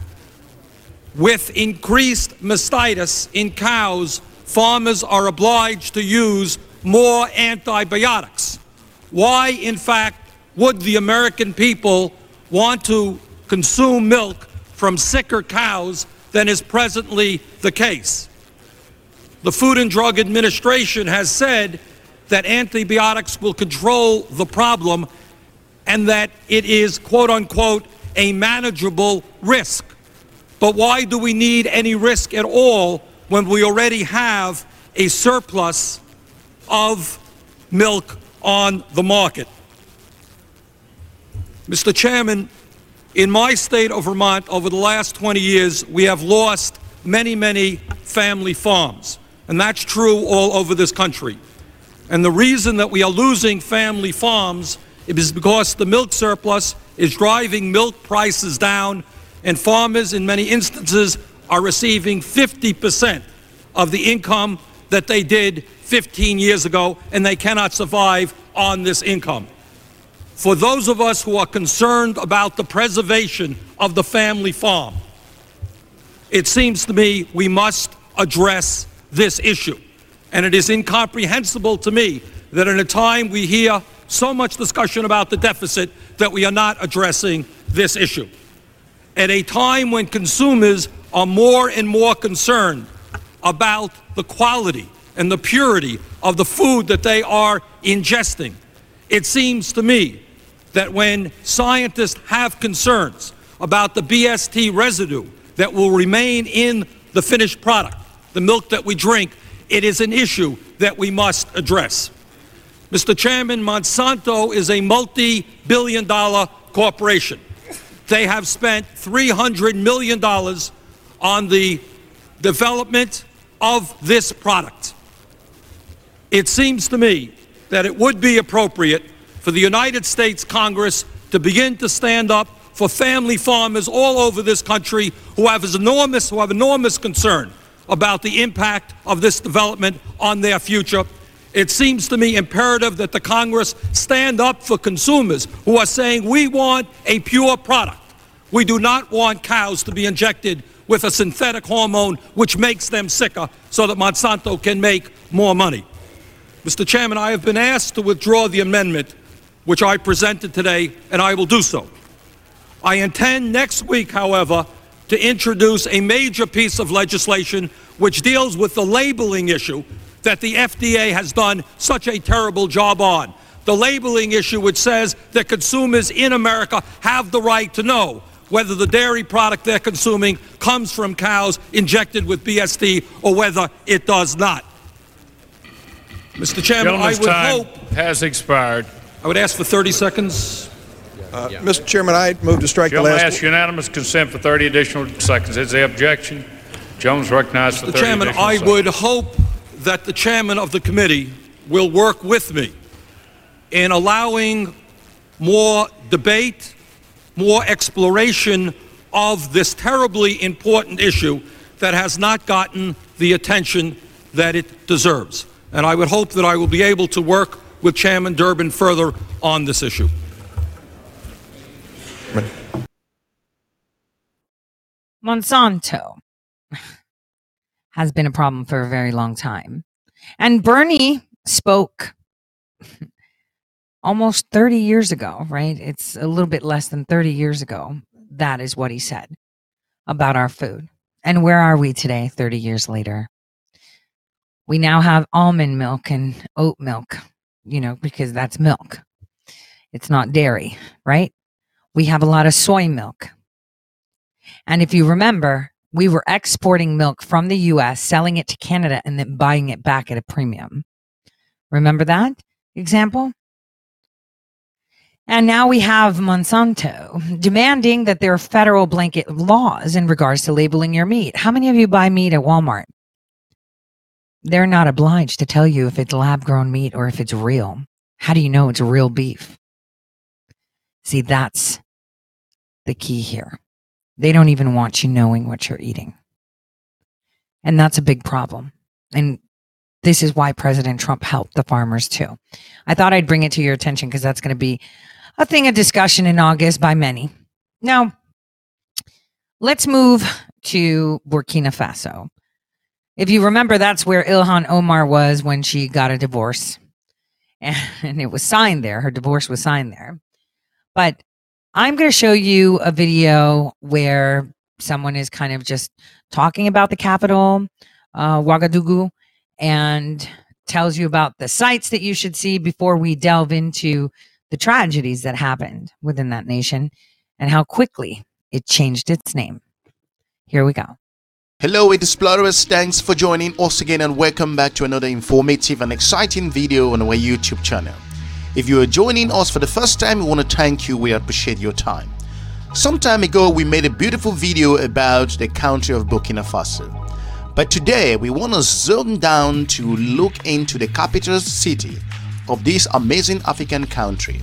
With increased mastitis in cows, farmers are obliged to use more antibiotics. Why, in fact, would the American people want to consume milk from sicker cows than is presently the case? The Food and Drug Administration has said that antibiotics will control the problem and that it is, quote unquote, a manageable risk. But why do we need any risk at all when we already have a surplus of milk on the market? Mr. Chairman, in my state of Vermont, over the last 20 years, we have lost many, many family farms. And that's true all over this country. And the reason that we are losing family farms is because the milk surplus is driving milk prices down, and farmers, in many instances, are receiving 50% of the income that they did 15 years ago, and they cannot survive on this income. For those of us who are concerned about the preservation of the family farm, it seems to me we must address this issue. And it is incomprehensible to me that in a time we hear so much discussion about the deficit that we are not addressing this issue. At a time when consumers are more and more concerned about the quality and the purity of the food that they are ingesting, it seems to me that when scientists have concerns about the BST residue that will remain in the finished product, the milk that we drink, it is an issue that we must address. Mr. Chairman, Monsanto is a multi billion dollar corporation. They have spent $300 million on the development of this product. It seems to me that it would be appropriate for the United States Congress to begin to stand up for family farmers all over this country who have enormous, who have enormous concern about the impact of this development on their future. It seems to me imperative that the Congress stand up for consumers who are saying we want a pure product. We do not want cows to be injected with a synthetic hormone which makes them sicker so that Monsanto can make more money. Mr. Chairman, I have been asked to withdraw the amendment which I presented today, and I will do so. I intend next week, however, to introduce a major piece of legislation which deals with the labeling issue that the FDA has done such a terrible job on. The labeling issue which says that consumers in America have the right to know whether the dairy product they're consuming comes from cows injected with BST or whether it does not. Mr. Chairman, I would hope has expired. I would ask for 30 seconds. Uh, Mr. Chairman, I move to strike the Gentleman last. asks unanimous consent for 30 additional seconds. Is there objection? Jones recognized for Mr. 30 Chairman, I seconds. would hope that the chairman of the committee will work with me in allowing more debate, more exploration of this terribly important issue that has not gotten the attention that it deserves. And I would hope that I will be able to work with Chairman Durbin further on this issue. Monsanto has been a problem for a very long time. And Bernie spoke almost 30 years ago, right? It's a little bit less than 30 years ago. That is what he said about our food. And where are we today, 30 years later? We now have almond milk and oat milk, you know, because that's milk. It's not dairy, right? We have a lot of soy milk. And if you remember, we were exporting milk from the US, selling it to Canada, and then buying it back at a premium. Remember that example? And now we have Monsanto demanding that there are federal blanket laws in regards to labeling your meat. How many of you buy meat at Walmart? They're not obliged to tell you if it's lab grown meat or if it's real. How do you know it's real beef? See, that's the key here. They don't even want you knowing what you're eating. And that's a big problem. And this is why President Trump helped the farmers too. I thought I'd bring it to your attention because that's going to be a thing of discussion in August by many. Now, let's move to Burkina Faso. If you remember, that's where Ilhan Omar was when she got a divorce. And it was signed there. Her divorce was signed there. But I'm going to show you a video where someone is kind of just talking about the capital, uh, Ouagadougou, and tells you about the sites that you should see before we delve into the tragedies that happened within that nation and how quickly it changed its name. Here we go. Hello explorers, thanks for joining us again and welcome back to another informative and exciting video on our YouTube channel. If you are joining us for the first time, we want to thank you, we appreciate your time. Some time ago we made a beautiful video about the country of Burkina Faso. But today we want to zoom down to look into the capital city of this amazing African country.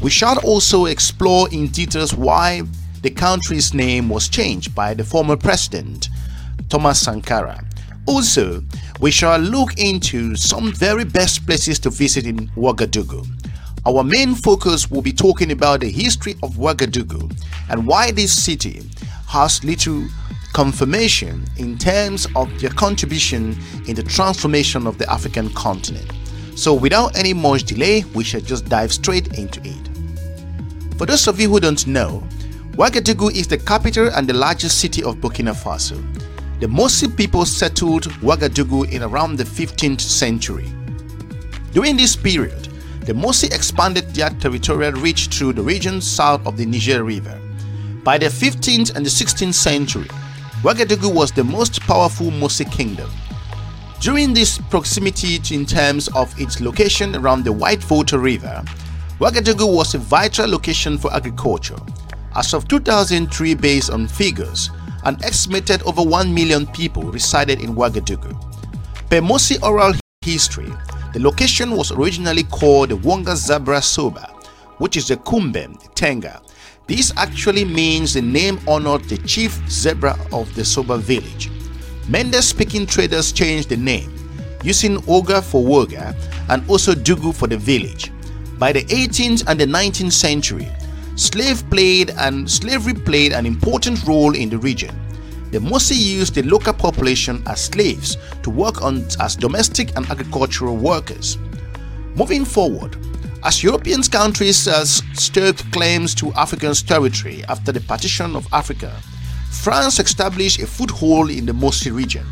We shall also explore in details why the country's name was changed by the former president Thomas Sankara. Also, we shall look into some very best places to visit in Ouagadougou. Our main focus will be talking about the history of Ouagadougou and why this city has little confirmation in terms of their contribution in the transformation of the African continent. So without any much delay, we shall just dive straight into it. For those of you who don't know, Ouagadougou is the capital and the largest city of Burkina Faso. The Mossi people settled Ouagadougou in around the 15th century. During this period, the Mossi expanded their territorial reach through the region south of the Niger River. By the 15th and the 16th century, Ouagadougou was the most powerful Mossi kingdom. During this proximity in terms of its location around the White Volta River, Ouagadougou was a vital location for agriculture. As of 2003 based on figures, an estimated over 1 million people resided in Ouagadougou. Per Mossi oral history, the location was originally called Wonga Zabra Soba, which is the Kumbe, Tenga. This actually means the name honored the chief zebra of the Soba village. Mendes speaking traders changed the name, using Oga for Woga and also Dugu for the village. By the 18th and the 19th century, slave played and slavery played an important role in the region. The Mossi used the local population as slaves to work on as domestic and agricultural workers. Moving forward, as European countries uh, staked claims to African territory after the partition of Africa, France established a foothold in the Mossi region.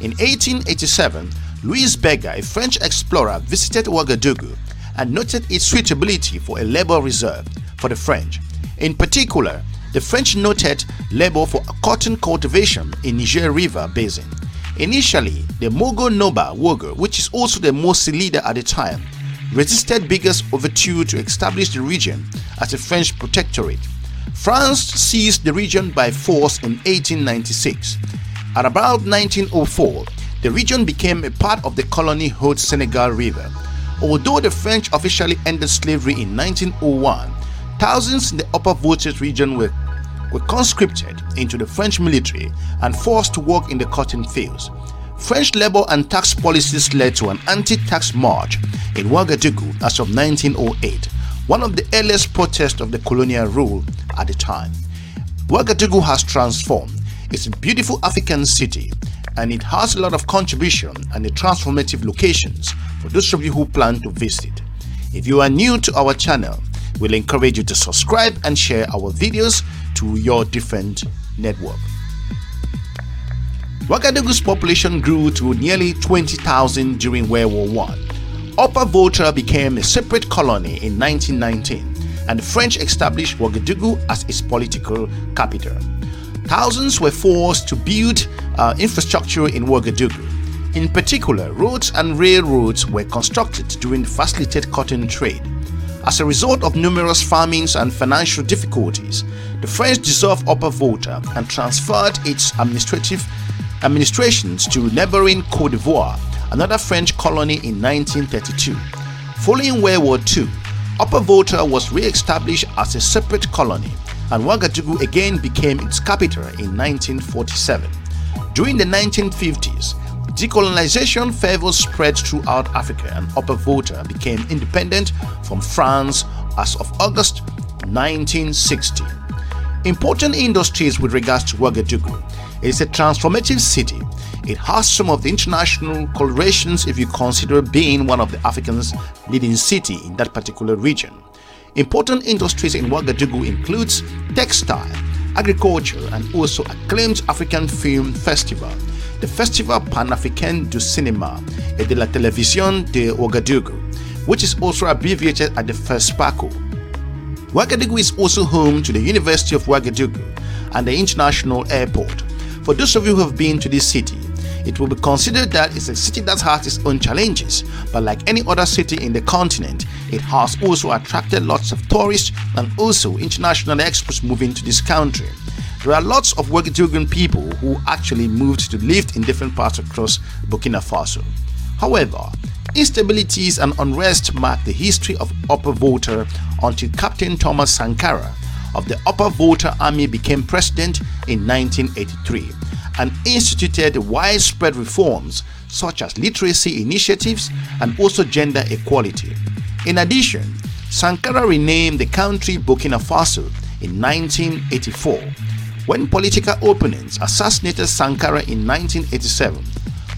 In 1887, Louis Bega, a French explorer, visited Ouagadougou and noted its suitability for a labor reserve for the French. In particular, the French noted labor for cotton cultivation in Niger River Basin. Initially, the Mogo Noba Wogo, which is also the Mossi leader at the time, resisted Bega's overture to establish the region as a French protectorate. France seized the region by force in 1896. At about 1904, the region became a part of the colony Haute Senegal River. Although the French officially ended slavery in 1901, thousands in the Upper Volta region were, were conscripted into the French military and forced to work in the cotton fields. French labor and tax policies led to an anti-tax march in Ouagadougou as of 1908, one of the earliest protests of the colonial rule at the time. Ouagadougou has transformed. It's a beautiful African city and it has a lot of contribution and transformative locations for those of you who plan to visit. If you are new to our channel, we'll encourage you to subscribe and share our videos to your different network. Ouagadougou's population grew to nearly 20,000 during World War I. Upper Volta became a separate colony in 1919 and the French established Ouagadougou as its political capital. Thousands were forced to build uh, infrastructure in Ouagadougou. In particular, roads and railroads were constructed during the facilitated cotton trade. As a result of numerous famines and financial difficulties, the French dissolved Upper Volta and transferred its administrative administrations to neighboring Cote d'Ivoire, another French colony in 1932. Following World War II, Upper Volta was re-established as a separate colony and Ouagadougou again became its capital in 1947. During the 1950s, decolonization further spread throughout Africa and Upper Volta became independent from France as of August 1960. Important industries with regards to Ouagadougou. It is a transformative city. It has some of the international colorations if you consider being one of the Africans' leading city in that particular region. Important industries in Ouagadougou includes textile, agriculture and also acclaimed African Film Festival, the Festival Pan-Africain du Cinéma et de la Télévision de Ouagadougou, which is also abbreviated at the FESPACO. Ouagadougou is also home to the University of Ouagadougou and the International Airport. For those of you who have been to this city, it will be considered that it's a city that has its own challenges, but like any other city in the continent, it has also attracted lots of tourists and also international experts moving to this country. There are lots of Ouagadougouan people who actually moved to live in different parts across Burkina Faso. However, instabilities and unrest mark the history of Upper Volta until Captain Thomas Sankara of the Upper Volta Army became president in 1983 and instituted widespread reforms such as literacy initiatives and also gender equality. In addition, Sankara renamed the country Burkina Faso in 1984. When political opponents assassinated Sankara in 1987,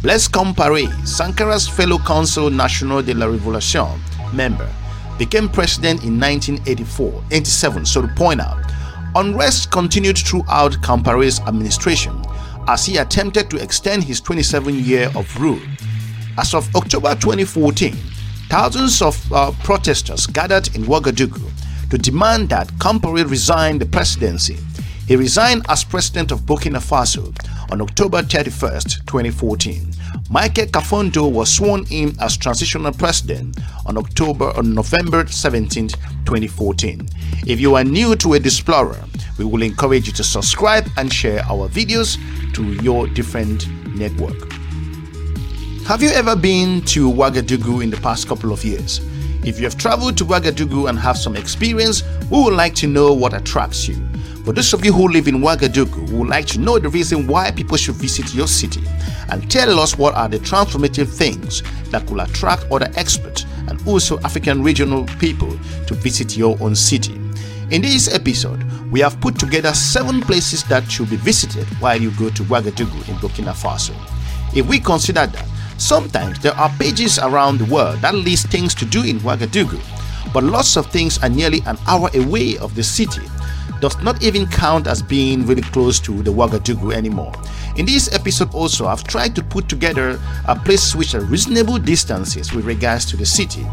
Blaise Compaoré, Sankara's fellow Council National de la Révolution member, became president in 1984, 87, so to point out. Unrest continued throughout Compaoré's administration as he attempted to extend his 27 year of rule. As of October 2014, thousands of uh, protesters gathered in Ouagadougou to demand that Compaoré resign the presidency. He resigned as president of Burkina Faso on October 31, 2014. Michael Kafando was sworn in as transitional president on October on November 17, 2014. If you are new to a Explorer, we will encourage you to subscribe and share our videos to your different network. Have you ever been to Ouagadougou in the past couple of years? If you have traveled to Ouagadougou and have some experience, we would like to know what attracts you. For those of you who live in Ouagadougou, we would like to know the reason why people should visit your city and tell us what are the transformative things that could attract other experts and also African regional people to visit your own city. In this episode, we have put together seven places that should be visited while you go to Ouagadougou in Burkina Faso. If we consider that, sometimes there are pages around the world that list things to do in Ouagadougou, but lots of things are nearly an hour away of the city does not even count as being really close to the Ouagadougou anymore. In this episode also, I've tried to put together a place which are reasonable distances with regards to the city.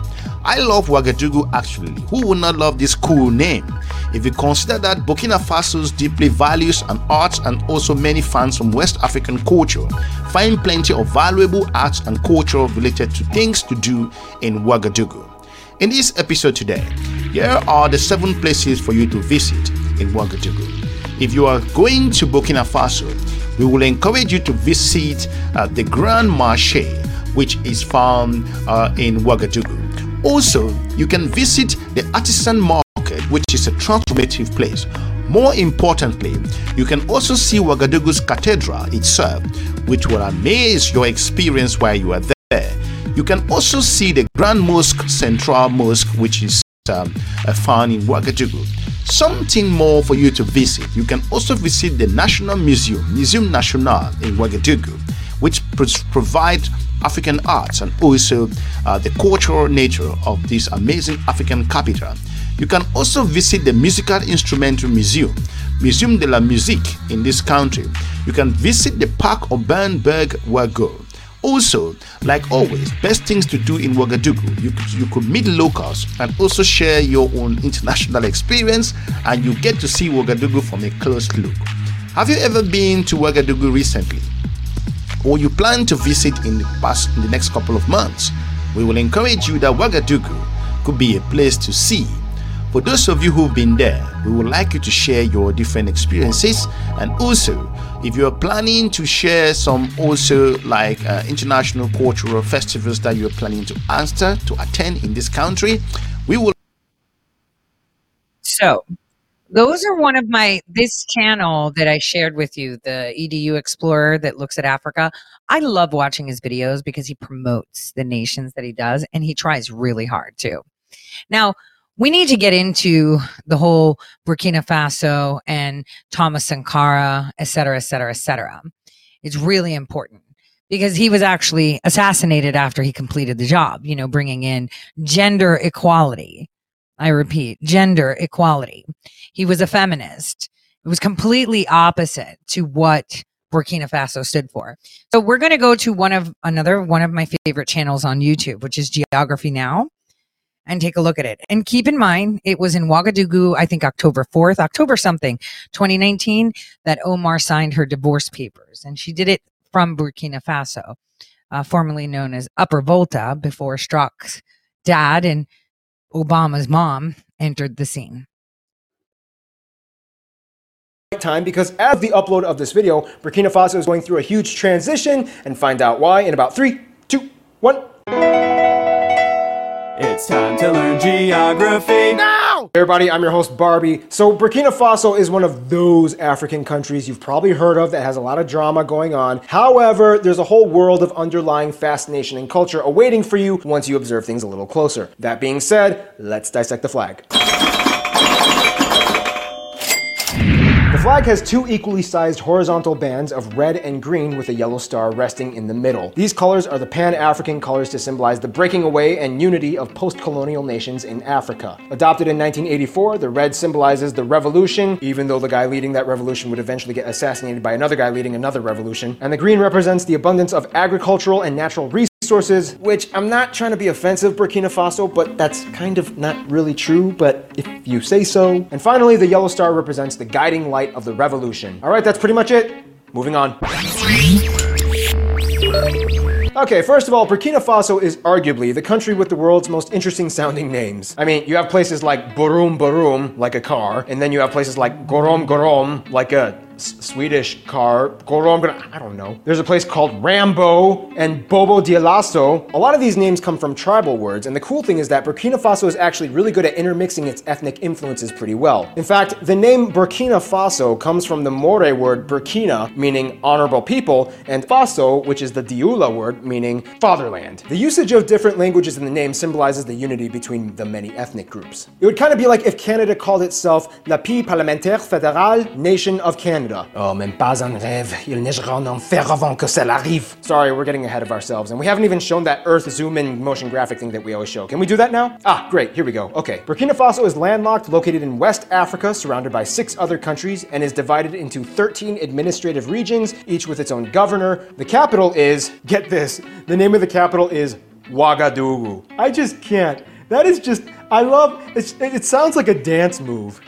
I love Ouagadougou actually. Who would not love this cool name? If you consider that Burkina Faso's deeply values and arts and also many fans from West African culture find plenty of valuable arts and culture related to things to do in Ouagadougou. In this episode today, here are the seven places for you to visit in Ouagadougou. If you are going to Burkina Faso, we will encourage you to visit uh, the Grand Marché, which is found uh, in Ouagadougou. Also, you can visit the Artisan Market, which is a transformative place. More importantly, you can also see Ouagadougou's cathedral itself, which will amaze your experience while you are there. You can also see the Grand Mosque Central Mosque, which is um, found in Ouagadougou. Something more for you to visit. You can also visit the National Museum, Museum National in Ouagadougou, which provides African arts and also uh, the cultural nature of this amazing African capital. You can also visit the Musical Instrumental Museum, Museum de la Musique in this country. You can visit the Parc Urbain Berg Ouago. Also, like always, best things to do in Ouagadougou, you you could meet locals and also share your own international experience and you get to see Ouagadougou from a close look. Have you ever been to Ouagadougou recently? Or you plan to visit in the past in the next couple of months? We will encourage you that Ouagadougou could be a place to see for those of you who've been there, we would like you to share your different experiences and also if you're planning to share some also like uh, international cultural festivals that you're planning to answer to attend in this country, we will. So, those are one of my this channel that I shared with you, the EDU Explorer that looks at Africa. I love watching his videos because he promotes the nations that he does and he tries really hard too. Now, we need to get into the whole Burkina Faso and Thomas Sankara, et cetera, et cetera, et cetera. It's really important because he was actually assassinated after he completed the job, you know, bringing in gender equality. I repeat, gender equality. He was a feminist. It was completely opposite to what Burkina Faso stood for. So we're going to go to one of another one of my favorite channels on YouTube, which is Geography Now and take a look at it. And keep in mind, it was in Ouagadougou, I think October 4th, October something, 2019, that Omar signed her divorce papers. And she did it from Burkina Faso, uh, formerly known as Upper Volta, before Strzok's dad and Obama's mom entered the scene time because as the upload of this video, Burkina Faso is going through a huge transition and find out why in about three, two, one. It's time to learn geography now! Hey everybody, I'm your host Barbie. So Burkina Faso is one of those African countries you've probably heard of that has a lot of drama going on. However, there's a whole world of underlying fascination and culture awaiting for you once you observe things a little closer. That being said, let's dissect the flag. Flag has two equally sized horizontal bands of red and green with a yellow star resting in the middle. These colors are the Pan-African colors to symbolize the breaking away and unity of post-colonial nations in Africa. Adopted in 1984, the red symbolizes the revolution, even though the guy leading that revolution would eventually get assassinated by another guy leading another revolution. And the green represents the abundance of agricultural and natural resources resources, which I'm not trying to be offensive, Burkina Faso, but that's kind of not really true, but if you say so. And finally, the yellow star represents the guiding light of the revolution. All right, that's pretty much it. Moving on. Okay, first of all, Burkina Faso is arguably the country with the world's most interesting sounding names. I mean, you have places like Burum Burum, like a car, and then you have places like Gorom Gorom, like a Swedish car. Oh, Goromgra, I don't know. There's a place called Rambo and Bobo Dioulasso. A lot of these names come from tribal words, and the cool thing is that Burkina Faso is actually really good at intermixing its ethnic influences pretty well. In fact, the name Burkina Faso comes from the More word Burkina, meaning honorable people, and Faso, which is the Dioula word, meaning fatherland. The usage of different languages in the name symbolizes the unity between the many ethnic groups. It would kind of be like if Canada called itself La Pays Parlementaire Fédérale, Nation of Canada. Oh, même pas un rêve, il neigera en enfer avant que cela arrive. Sorry, we're getting ahead of ourselves, and we haven't even shown that Earth zoom in motion graphic thing that we always show. Can we do that now? Ah, great, here we go. Okay. Burkina Faso is landlocked, located in West Africa, surrounded by six other countries, and is divided into 13 administrative regions, each with its own governor. The capital is, get this, the name of the capital is Ouagadougou. I just can't. That is just, I love, it sounds like a dance move.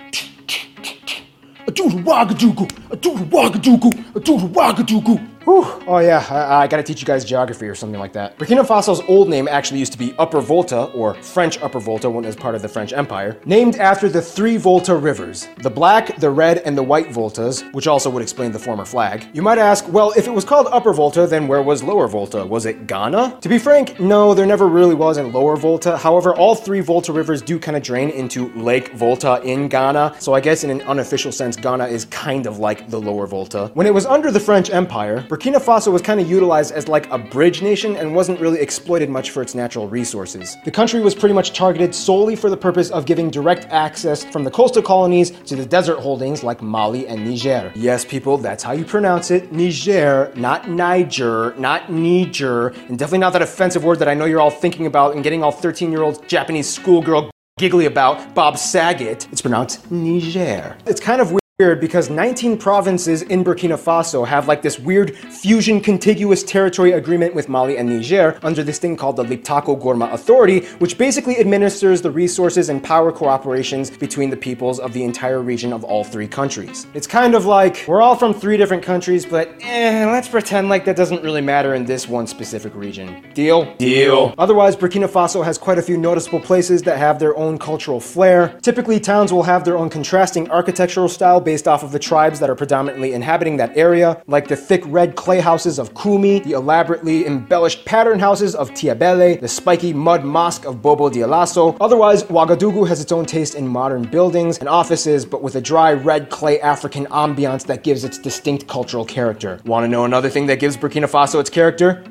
Adudu Ouagadougou, Adudu Ouagadougou, Adudu Ouagadougou. Whew. Oh yeah, I, I, gotta teach you guys geography or something like that. Burkina Faso's old name actually used to be Upper Volta, or French Upper Volta when it was part of the French Empire, named after the three Volta rivers, the black, the red, and the white Voltas, which also would explain the former flag. You might ask, well, if it was called Upper Volta, then where was Lower Volta? Was it Ghana? To be frank, no, there never really was in Lower Volta. However, all three Volta rivers do kind of drain into Lake Volta in Ghana, so I guess in an unofficial sense, Ghana is kind of like the Lower Volta. When it was under the French Empire, Burkina Faso was kind of utilized as like a bridge nation and wasn't really exploited much for its natural resources. The country was pretty much targeted solely for the purpose of giving direct access from the coastal colonies to the desert holdings like Mali and Niger. Yes, people, that's how you pronounce it. Niger, not Niger, not Niger, and definitely not that offensive word that I know you're all thinking about and getting all 13 year old Japanese schoolgirl giggly about, Bob Saget. It's pronounced Niger. It's kind of weird weird because 19 provinces in Burkina Faso have like this weird fusion contiguous territory agreement with Mali and Niger under this thing called the Liptako Gourma Authority, which basically administers the resources and power cooperations between the peoples of the entire region of all three countries. It's kind of like we're all from three different countries, but eh, let's pretend like that doesn't really matter in this one specific region. Deal? Deal. Otherwise, Burkina Faso has quite a few noticeable places that have their own cultural flair. Typically, towns will have their own contrasting architectural style based off of the tribes that are predominantly inhabiting that area, like the thick red clay houses of Kumi, the elaborately embellished pattern houses of Tiabele, the spiky mud mosque of Bobo Dioulasso. Otherwise, Ouagadougou has its own taste in modern buildings and offices, but with a dry red clay African ambiance that gives its distinct cultural character. Want to know another thing that gives Burkina Faso its character?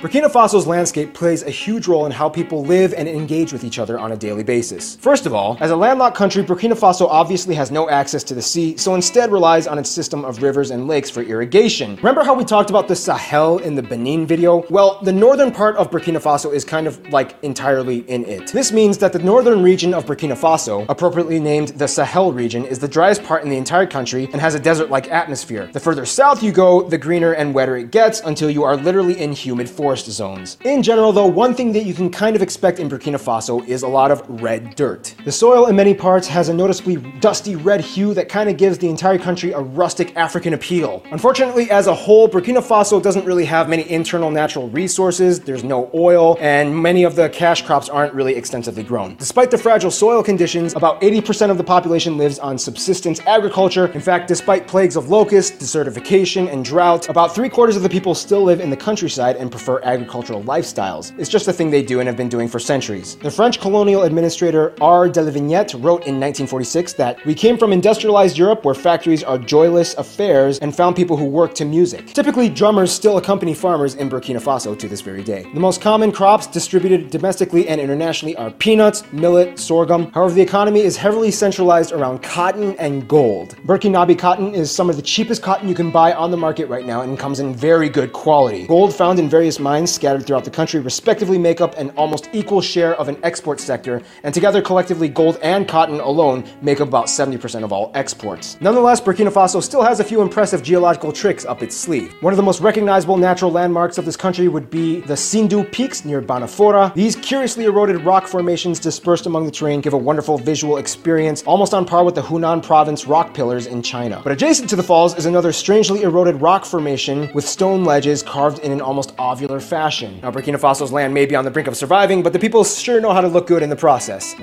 Burkina Faso's landscape plays a huge role in how people live and engage with each other on a daily basis. First of all, as a landlocked country, Burkina Faso obviously has no access to the sea, so instead relies on its system of rivers and lakes for irrigation. Remember how we talked about the Sahel in the Benin video? Well, the northern part of Burkina Faso is kind of like entirely in it. This means that the northern region of Burkina Faso, appropriately named the Sahel region, is the driest part in the entire country and has a desert-like atmosphere. The further south you go, the greener and wetter it gets until you are literally in humid forest zones. In general though, one thing that you can kind of expect in Burkina Faso is a lot of red dirt. The soil in many parts has a noticeably dusty red hue that kind of gives the entire country a rustic African appeal. Unfortunately, as a whole, Burkina Faso doesn't really have many internal natural resources, there's no oil, and many of the cash crops aren't really extensively grown. Despite the fragile soil conditions, about 80% of the population lives on subsistence agriculture. In fact, despite plagues of locusts, desertification, and drought, about three quarters of the people still live in the countryside and prefer agricultural lifestyles. It's just a thing they do and have been doing for centuries. The French colonial administrator R. de la Vignette wrote in 1946 that we came from industrialized Europe where factories are joyless affairs and found people who work to music. Typically, drummers still accompany farmers in Burkina Faso to this very day. The most common crops distributed domestically and internationally are peanuts, millet, sorghum. However, the economy is heavily centralized around cotton and gold. Burkinabe cotton is some of the cheapest cotton you can buy on the market right now and comes in very good quality. Gold found in various mines scattered throughout the country respectively make up an almost equal share of an export sector, and together collectively gold and cotton alone make up about 70% of all exports. Nonetheless, Burkina Faso still has a few impressive geological tricks up its sleeve. One of the most recognizable natural landmarks of this country would be the Sindou Peaks near Banfora. These curiously eroded rock formations dispersed among the terrain give a wonderful visual experience, almost on par with the Hunan province rock pillars in China. But adjacent to the falls is another strangely eroded rock formation with stone ledges carved in an almost ovular fashion. Now, Burkina Faso's land may be on the brink of surviving, but the people sure know how to look good in the process.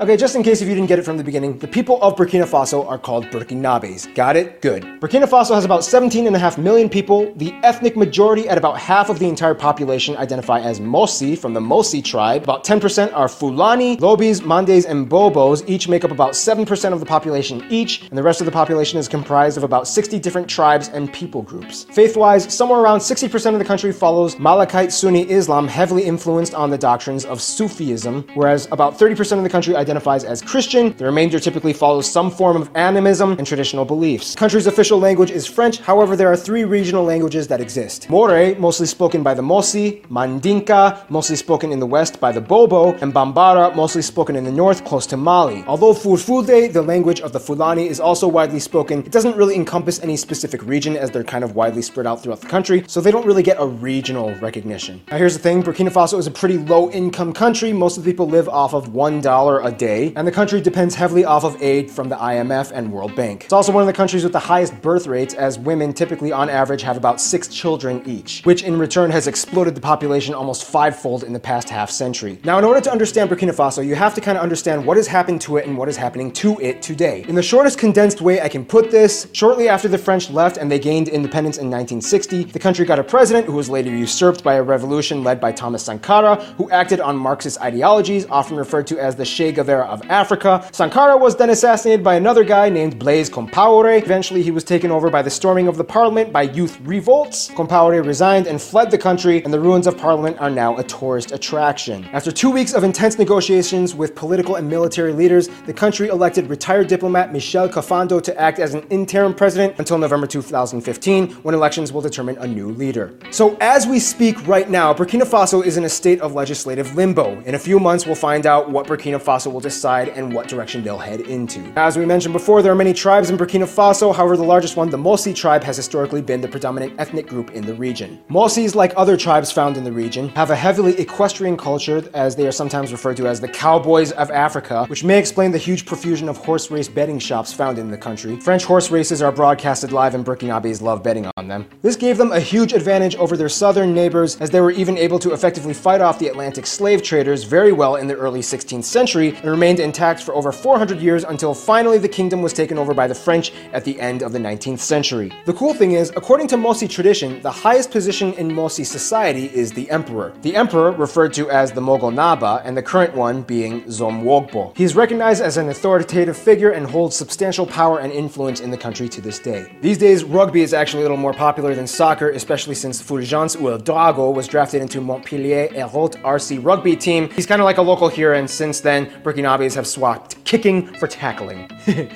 Okay, just in case if you didn't get it from the beginning, the people of Burkina Faso are called Burkinabes. Got it? Good. Burkina Faso has about 17.5 million people. The ethnic majority at about half of the entire population identify as Mossi from the Mossi tribe. About 10% are Fulani, Lobis, Mandes, and Bobos. Each make up about 7% of the population each, and the rest of the population is comprised of about 60 different tribes and people groups. Faith-wise, somewhere around 60% of the country follows Malikite Sunni Islam, heavily influenced on the doctrines of Sufism, whereas about 30% of the country identifies as Christian. The remainder typically follows some form of animism and traditional beliefs. Country's official language is French, however, there are three regional languages that exist. More, mostly spoken by the Mossi, Mandinka, mostly spoken in the west by the Bobo, and Bambara, mostly spoken in the north close to Mali. Although Fulfulde, the language of the Fulani, is also widely spoken, it doesn't really encompass any specific region as they're kind of widely spread out throughout the country, so they don't really get a regional recognition. Now here's the thing, Burkina Faso is a pretty low income country. Most of the people live off of $1 a day, and the country depends heavily off of aid from the IMF and World Bank. It's also one of the countries with the highest birth rates as women typically on average have about six children each, which in return has exploded the population almost fivefold in the past half century. Now in order to understand Burkina Faso, you have to kind of understand what has happened to it and what is happening to it today. In the shortest condensed way I can put this, shortly after the French left and they gained independence in 1960, the country got a president who was later usurped by a revolution led by Thomas Sankara, who acted on Marxist ideologies, often referred to as the Che Guevara of Africa. Sankara was then assassinated by another guy named Blaise Compaoré. Eventually, he was taken over by the storming of the parliament by youth revolts. Compaoré resigned and fled the country, and the ruins of parliament are now a tourist attraction. After two weeks of intense negotiations with political and military leaders, the country elected retired diplomat Michel Kafando to act as an interim president until November 2015, when elections will determine a new leader. So as we speak right now, Burkina Faso is in a state of legislative limbo. In a few months, we'll find out what Burkina Faso will decide and what direction they'll head into. As we mentioned before, there are many tribes in Burkina Faso. However, the largest one, the Mossi tribe, has historically been the predominant ethnic group in the region. Mossis, like other tribes found in the region, have a heavily equestrian culture, as they are sometimes referred to as the cowboys of Africa, which may explain the huge profusion of horse race betting shops found in the country. French horse races are broadcasted live and Burkinabes love betting on them. This gave them a huge advantage over their southern neighbors, as they were even able to effectively fight off the Atlantic slave traders very well in the early 16th century and remained intact for over 400 years until finally the kingdom was taken over by the French at the end of the 19th century. The cool thing is, according to Mossi tradition, the highest position in Mossi society is the emperor. The emperor, referred to as the Mogho Naba, and the current one being Zomwogbo. He is recognized as an authoritative figure and holds substantial power and influence in the country to this day. These days, rugby is actually a little more popular than soccer, especially since Fulgence Ouedraogo was drafted into Montpellier Hérault RC rugby team. He's kind of like a local hero, and since then, Burkinabes have swapped kicking for tackling.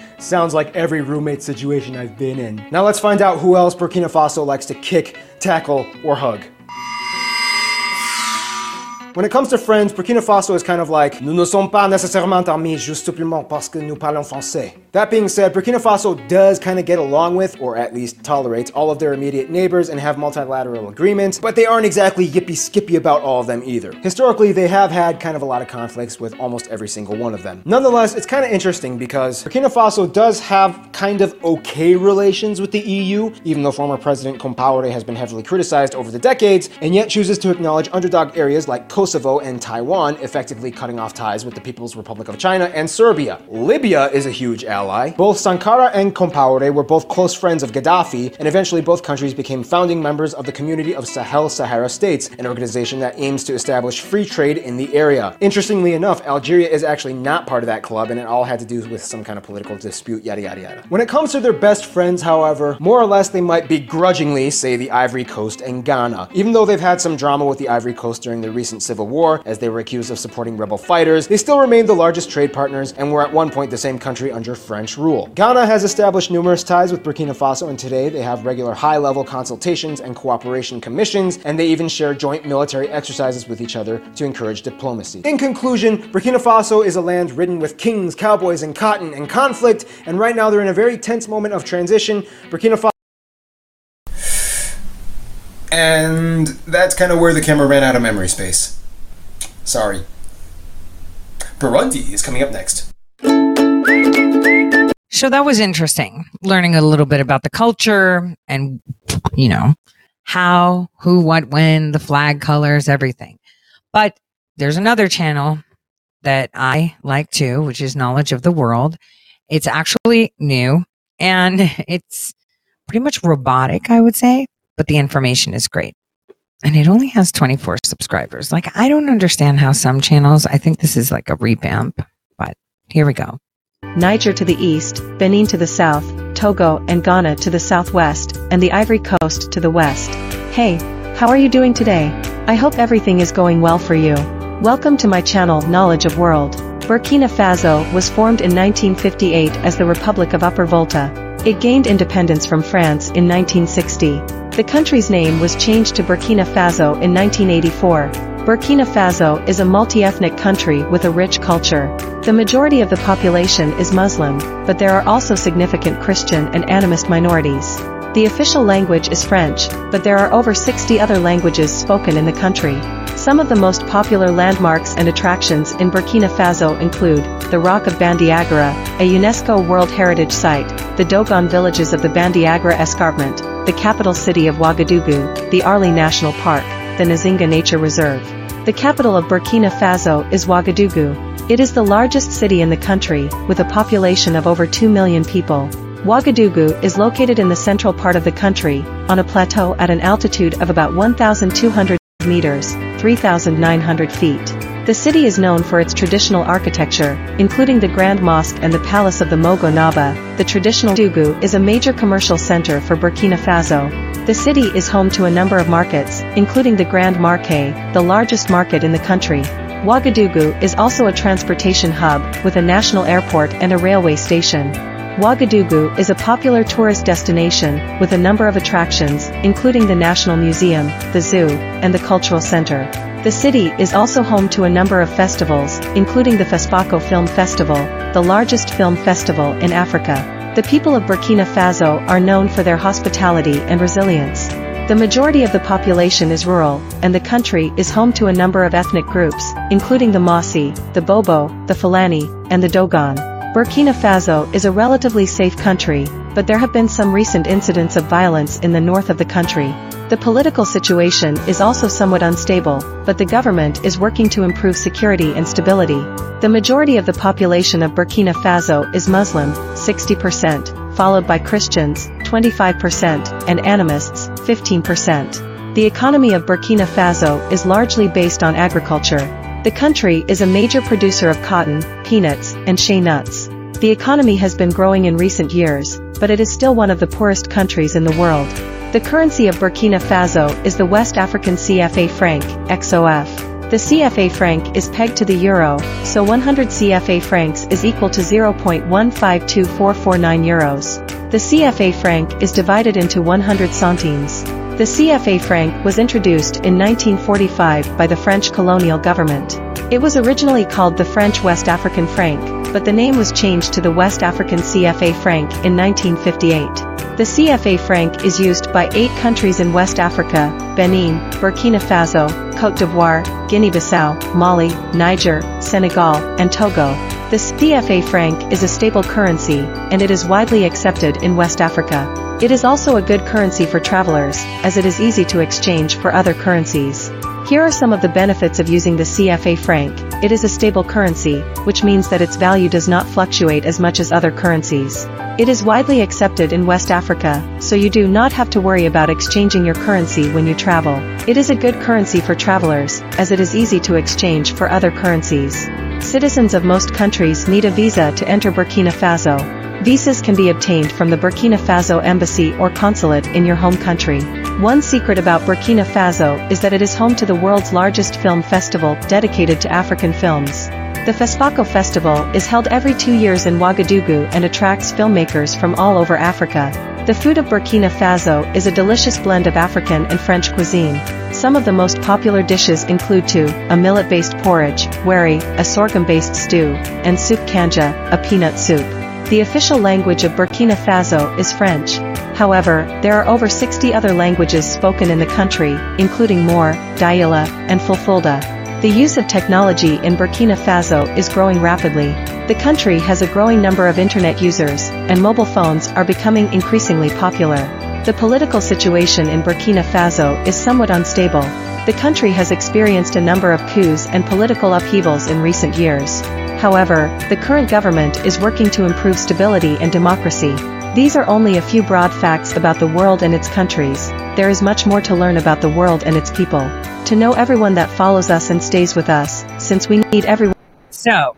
[LAUGHS] Sounds like every roommate situation I've been in. Now let's find out who else Burkina Faso likes to kick, tackle, or hug. When it comes to friends, Burkina Faso is kind of like Nous ne sommes pas nécessairement amis juste simplement parce que nous parlons français. That being said, Burkina Faso does kind of get along with, or at least tolerates, all of their immediate neighbors and have multilateral agreements, but they aren't exactly yippee skippy about all of them either. Historically, they have had kind of a lot of conflicts with almost every single one of them. Nonetheless, it's kind of interesting because Burkina Faso does have kind of okay relations with the EU, even though former President Compaoré has been heavily criticized over the decades, and yet chooses to acknowledge underdog areas like Kosovo and Taiwan, effectively cutting off ties with the People's Republic of China and Serbia. Libya is a huge ally. Both Sankara and Compaoré were both close friends of Gaddafi, and eventually both countries became founding members of the Community of Sahel Sahara States, an organization that aims to establish free trade in the area. Interestingly enough, Algeria is actually not part of that club, and it all had to do with some kind of political dispute, yada yada yada. When it comes to their best friends, however, more or less they might begrudgingly say the Ivory Coast and Ghana. Even though they've had some drama with the Ivory Coast during the recent civil war, as they were accused of supporting rebel fighters, they still remain the largest trade partners and were at one point the same country under French rule. Ghana has established numerous ties with Burkina Faso, and today they have regular high level consultations and cooperation commissions, and they even share joint military exercises with each other to encourage diplomacy. In conclusion, Burkina Faso is a land ridden with kings, cowboys, and cotton and conflict, and right now they're in a very tense moment of transition. Burkina Faso and that's kind of where the camera ran out of memory space. Sorry. Burundi is coming up next. So that was interesting, learning a little bit about the culture and, you know, how, who, what, when, the flag colors, everything. But there's another channel that I like too, which is knowledge of the world. It's actually new and [LAUGHS] it's pretty much robotic, I would say, but the information is great. And it only has 24 subscribers. Like, I don't understand how some channels, I think this is like a revamp, but here we go. Niger to the east, Benin to the south, Togo and Ghana to the southwest, and the Ivory Coast to the west. Hey, how are you doing today? I hope everything is going well for you. Welcome to my channel Knowledge of World. Burkina Faso was formed in 1958 as the Republic of Upper Volta. It gained independence from France in 1960. The country's name was changed to Burkina Faso in 1984. Burkina Faso is a multi-ethnic country with a rich culture. The majority of the population is Muslim, but there are also significant Christian and animist minorities. The official language is French, but there are over 60 other languages spoken in the country. Some of the most popular landmarks and attractions in Burkina Faso include the Rock of Bandiagara, a UNESCO World Heritage Site, the Dogon villages of the Bandiagara Escarpment, the capital city of Ouagadougou, the Arli National Park, the Nzinga Nature Reserve. The capital of Burkina Faso is Ouagadougou. It is the largest city in the country, with a population of over 2 million people. Ouagadougou is located in the central part of the country, on a plateau at an altitude of about 1,200 meters, 3,900 feet. The city is known for its traditional architecture, including the Grand Mosque and the Palace of the Mogho Naba. The traditional Dugu is a major commercial center for Burkina Faso. The city is home to a number of markets, including the Grand Marché, the largest market in the country. Ouagadougou is also a transportation hub, with a national airport and a railway station. Ouagadougou is a popular tourist destination, with a number of attractions, including the National Museum, the zoo, and the Cultural Center. The city is also home to a number of festivals, including the FESPACO Film Festival, the largest film festival in Africa. The people of Burkina Faso are known for their hospitality and resilience. The majority of the population is rural, and the country is home to a number of ethnic groups, including the Mossi, the Bobo, the Fulani, and the Dogon. Burkina Faso is a relatively safe country, but there have been some recent incidents of violence in the north of the country. The political situation is also somewhat unstable, but the government is working to improve security and stability. The majority of the population of Burkina Faso is Muslim, 60%, followed by Christians, 25%, and animists, 15%. The economy of Burkina Faso is largely based on agriculture. The country is a major producer of cotton, peanuts, and shea nuts. The economy has been growing in recent years, but it is still one of the poorest countries in the world. The currency of Burkina Faso is the West African CFA franc, XOF. The CFA franc is pegged to the euro, so 100 CFA francs is equal to 0.152449 euros. The CFA franc is divided into 100 centimes. The CFA franc was introduced in 1945 by the French colonial government. It was originally called the French West African franc, but the name was changed to the West African CFA franc in 1958. The CFA franc is used by eight countries in West Africa, Benin, Burkina Faso, Cote d'Ivoire, Guinea-Bissau, Mali, Niger, Senegal, and Togo. The CFA franc is a stable currency, and it is widely accepted in West Africa. It is also a good currency for travelers, as it is easy to exchange for other currencies. Here are some of the benefits of using the CFA franc. It is a stable currency, which means that its value does not fluctuate as much as other currencies. It is widely accepted in West Africa, so you do not have to worry about exchanging your currency when you travel. It is a good currency for travelers, as it is easy to exchange for other currencies. Citizens of most countries need a visa to enter Burkina Faso. Visas can be obtained from the Burkina Faso embassy or consulate in your home country. One secret about Burkina Faso is that it is home to the world's largest film festival dedicated to African films. The FESPACO Festival is held every two years in Ouagadougou and attracts filmmakers from all over Africa. The food of Burkina Faso is a delicious blend of African and French cuisine. Some of the most popular dishes include tu, a millet-based porridge, wari, a sorghum-based stew, and soup kanja, a peanut soup. The official language of Burkina Faso is French. However, there are over 60 other languages spoken in the country, including Moor, Dioula, and Fulfulde. The use of technology in Burkina Faso is growing rapidly. The country has a growing number of internet users, and mobile phones are becoming increasingly popular. The political situation in Burkina Faso is somewhat unstable. The country has experienced a number of coups and political upheavals in recent years. However, the current government is working to improve stability and democracy. These are only a few broad facts about the world and its countries. There is much more to learn about the world and its people. To know everyone that follows us and stays with us, since we need everyone. So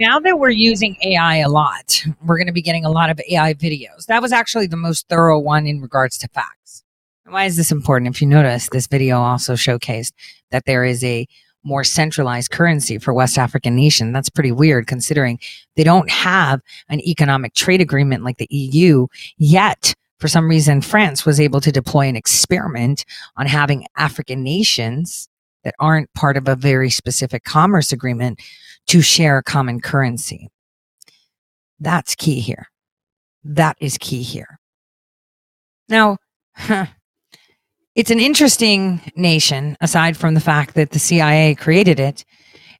now that we're using AI a lot, we're going to be getting a lot of AI videos. That was actually the most thorough one in regards to facts. Why is this important? If you notice, this video also showcased that there is a more centralized currency for West African nation. That's pretty weird considering they don't have an economic trade agreement like the EU yet. For some reason, France was able to deploy an experiment on having African nations that aren't part of a very specific commerce agreement to share a common currency. That's key here. That is key here. Now, [LAUGHS] it's an interesting nation, aside from the fact that the CIA created it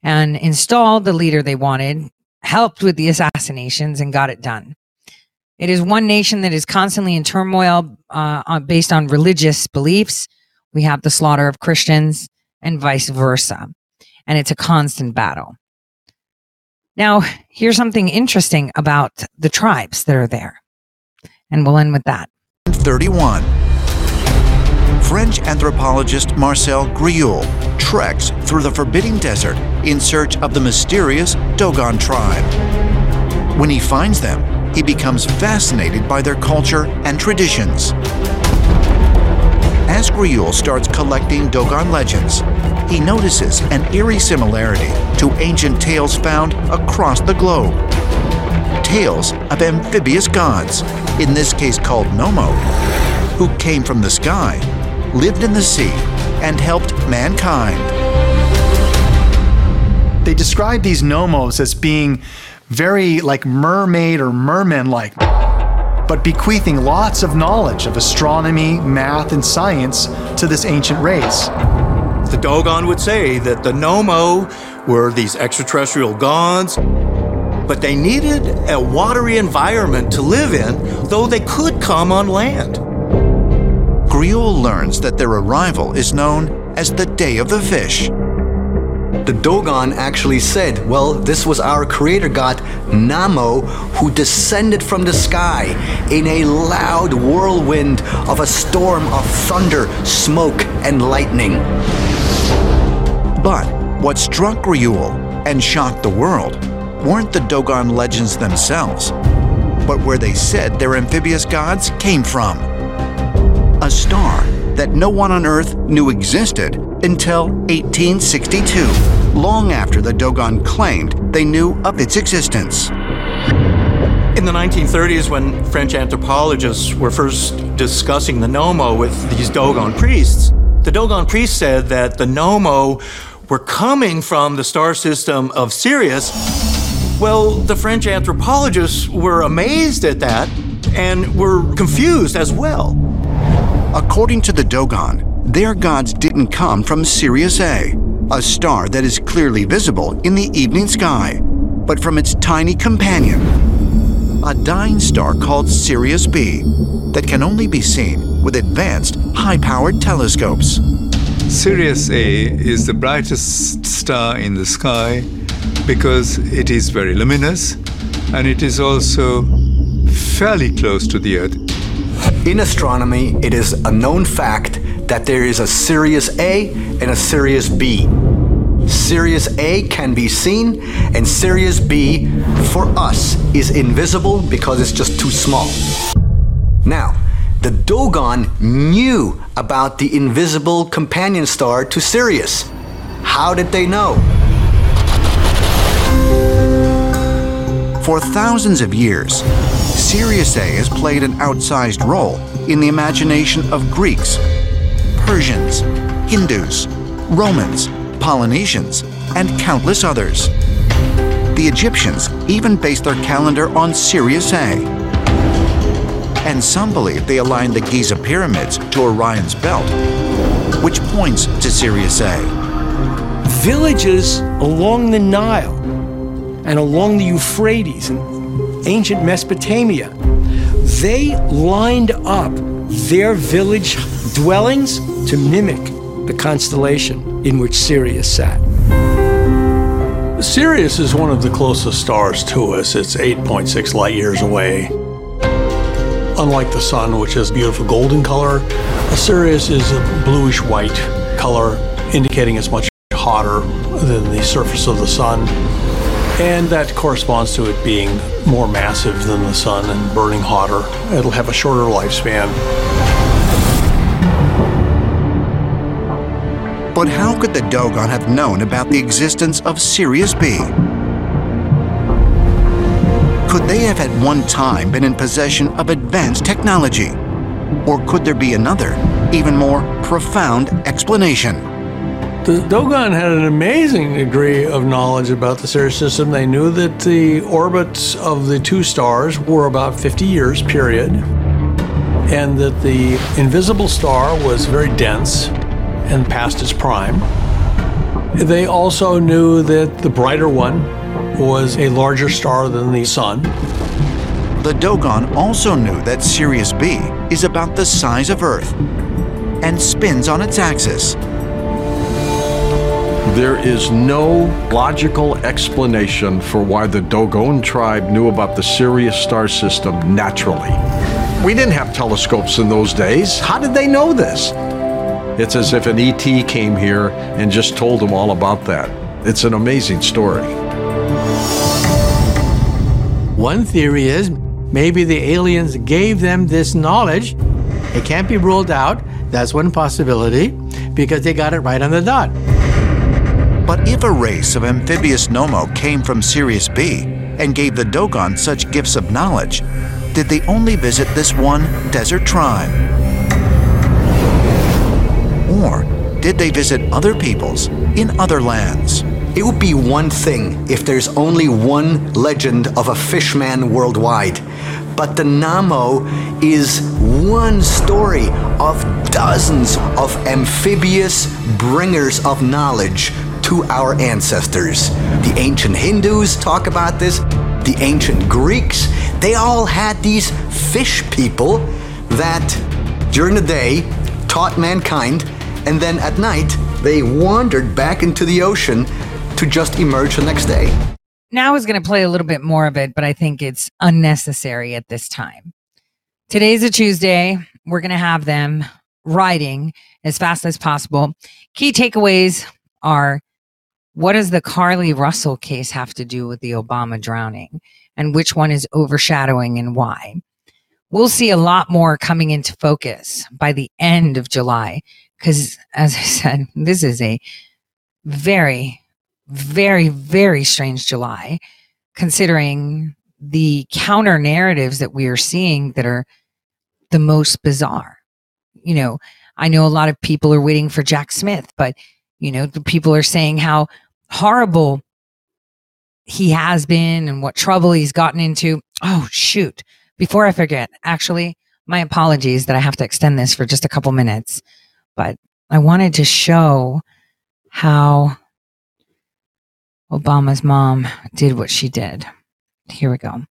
and installed the leader they wanted, helped with the assassinations, and got it done. It is one nation that is constantly in turmoil uh, based on religious beliefs. We have the slaughter of Christians and vice versa. And it's a constant battle. Now, here's something interesting about the tribes that are there. And we'll end with that. 31. French anthropologist Marcel Griaule treks through the forbidding desert in search of the mysterious Dogon tribe. When he finds them, he becomes fascinated by their culture and traditions. As Griaule starts collecting Dogon legends, he notices an eerie similarity to ancient tales found across the globe. Tales of amphibious gods, in this case called Nommo, who came from the sky, lived in the sea, and helped mankind. They describe these Nommos as being very like mermaid or merman like, but bequeathing lots of knowledge of astronomy, math, and science to this ancient race. The Dogon would say that the Nommo were these extraterrestrial gods, but they needed a watery environment to live in, though they could come on land. Griaule learns that their arrival is known as the Day of the Fish. The Dogon actually said, well, this was our creator god, Nommo, who descended from the sky in a loud whirlwind of a storm of thunder, smoke, and lightning. But what struck Griaule and shocked the world weren't the Dogon legends themselves, but where they said their amphibious gods came from. A star that no one on Earth knew existed until 1862, long after the Dogon claimed they knew of its existence. In the 1930s, when French anthropologists were first discussing the Nommo with these Dogon priests, the Dogon priests said that the Nommo were coming from the star system of Sirius. Well, the French anthropologists were amazed at that and were confused as well. According to the Dogon, their gods didn't come from Sirius A, a star that is clearly visible in the evening sky, but from its tiny companion, a dying star called Sirius B, that can only be seen with advanced, high powered telescopes. Sirius A is the brightest star in the sky because it is very luminous and it is also fairly close to the Earth. In astronomy, it is a known fact that there is a Sirius A and a Sirius B. Sirius A can be seen, and Sirius B, for us, is invisible because it's just too small. Now, the Dogon knew about the invisible companion star to Sirius. How did they know? For thousands of years, Sirius A has played an outsized role in the imagination of Greeks, Persians, Hindus, Romans, Polynesians, and countless others. The Egyptians even based their calendar on Sirius A. And some believe they aligned the Giza pyramids to Orion's belt, which points to Sirius A. Villages along the Nile and along the Euphrates and ancient Mesopotamia, they lined up their village dwellings to mimic the constellation in which Sirius sat. Sirius is one of the closest stars to us. It's 8.6 light years away. Unlike the sun, which is beautiful golden color, Sirius is a bluish white color, indicating it's much hotter than the surface of the sun. And that corresponds to it being more massive than the sun and burning hotter. It'll have a shorter lifespan. But how could the Dogon have known about the existence of Sirius B? Could they have at one time been in possession of advanced technology? Or could there be another, even more profound explanation? The Dogon had an amazing degree of knowledge about the Sirius system. They knew that the orbits of the two stars were about 50 years period, and that the invisible star was very dense and past its prime. They also knew that the brighter one was a larger star than the sun. The Dogon also knew that Sirius B is about the size of Earth and spins on its axis. There is no logical explanation for why the Dogon tribe knew about the Sirius star system naturally. We didn't have telescopes in those days. How did they know this? It's as if an ET came here and just told them all about that. It's an amazing story. One theory is maybe the aliens gave them this knowledge. It can't be ruled out. That's one possibility because they got it right on the dot. But if a race of amphibious Nommo came from Sirius B and gave the Dogon such gifts of knowledge, did they only visit this one desert tribe? Or did they visit other peoples in other lands? It would be one thing if there's only one legend of a fishman worldwide. But the Nommo is one story of dozens of amphibious bringers of knowledge to our ancestors. The ancient Hindus talk about this, the ancient Greeks, they all had these fish people that during the day taught mankind, and then at night they wandered back into the ocean to just emerge the next day. Now I was going to play a little bit more of it, but I think it's unnecessary at this time. Today's a Tuesday. We're going to have them writing as fast as possible. Key takeaways are what does the Carlee Russell case have to do with the Obama drowning? And which one is overshadowing and why? We'll see a lot more coming into focus by the end of July. Because, as I said, [LAUGHS] this is a very, very, very strange July, considering the counter narratives that we are seeing that are the most bizarre. You know, I know a lot of people are waiting for Jack Smith, but you know, the people are saying how horrible he has been and what trouble he's gotten into. Oh, shoot. Before I forget, actually, my apologies that I have to extend this for just a couple minutes, but I wanted to show how Obama's mom did what she did. Here we go.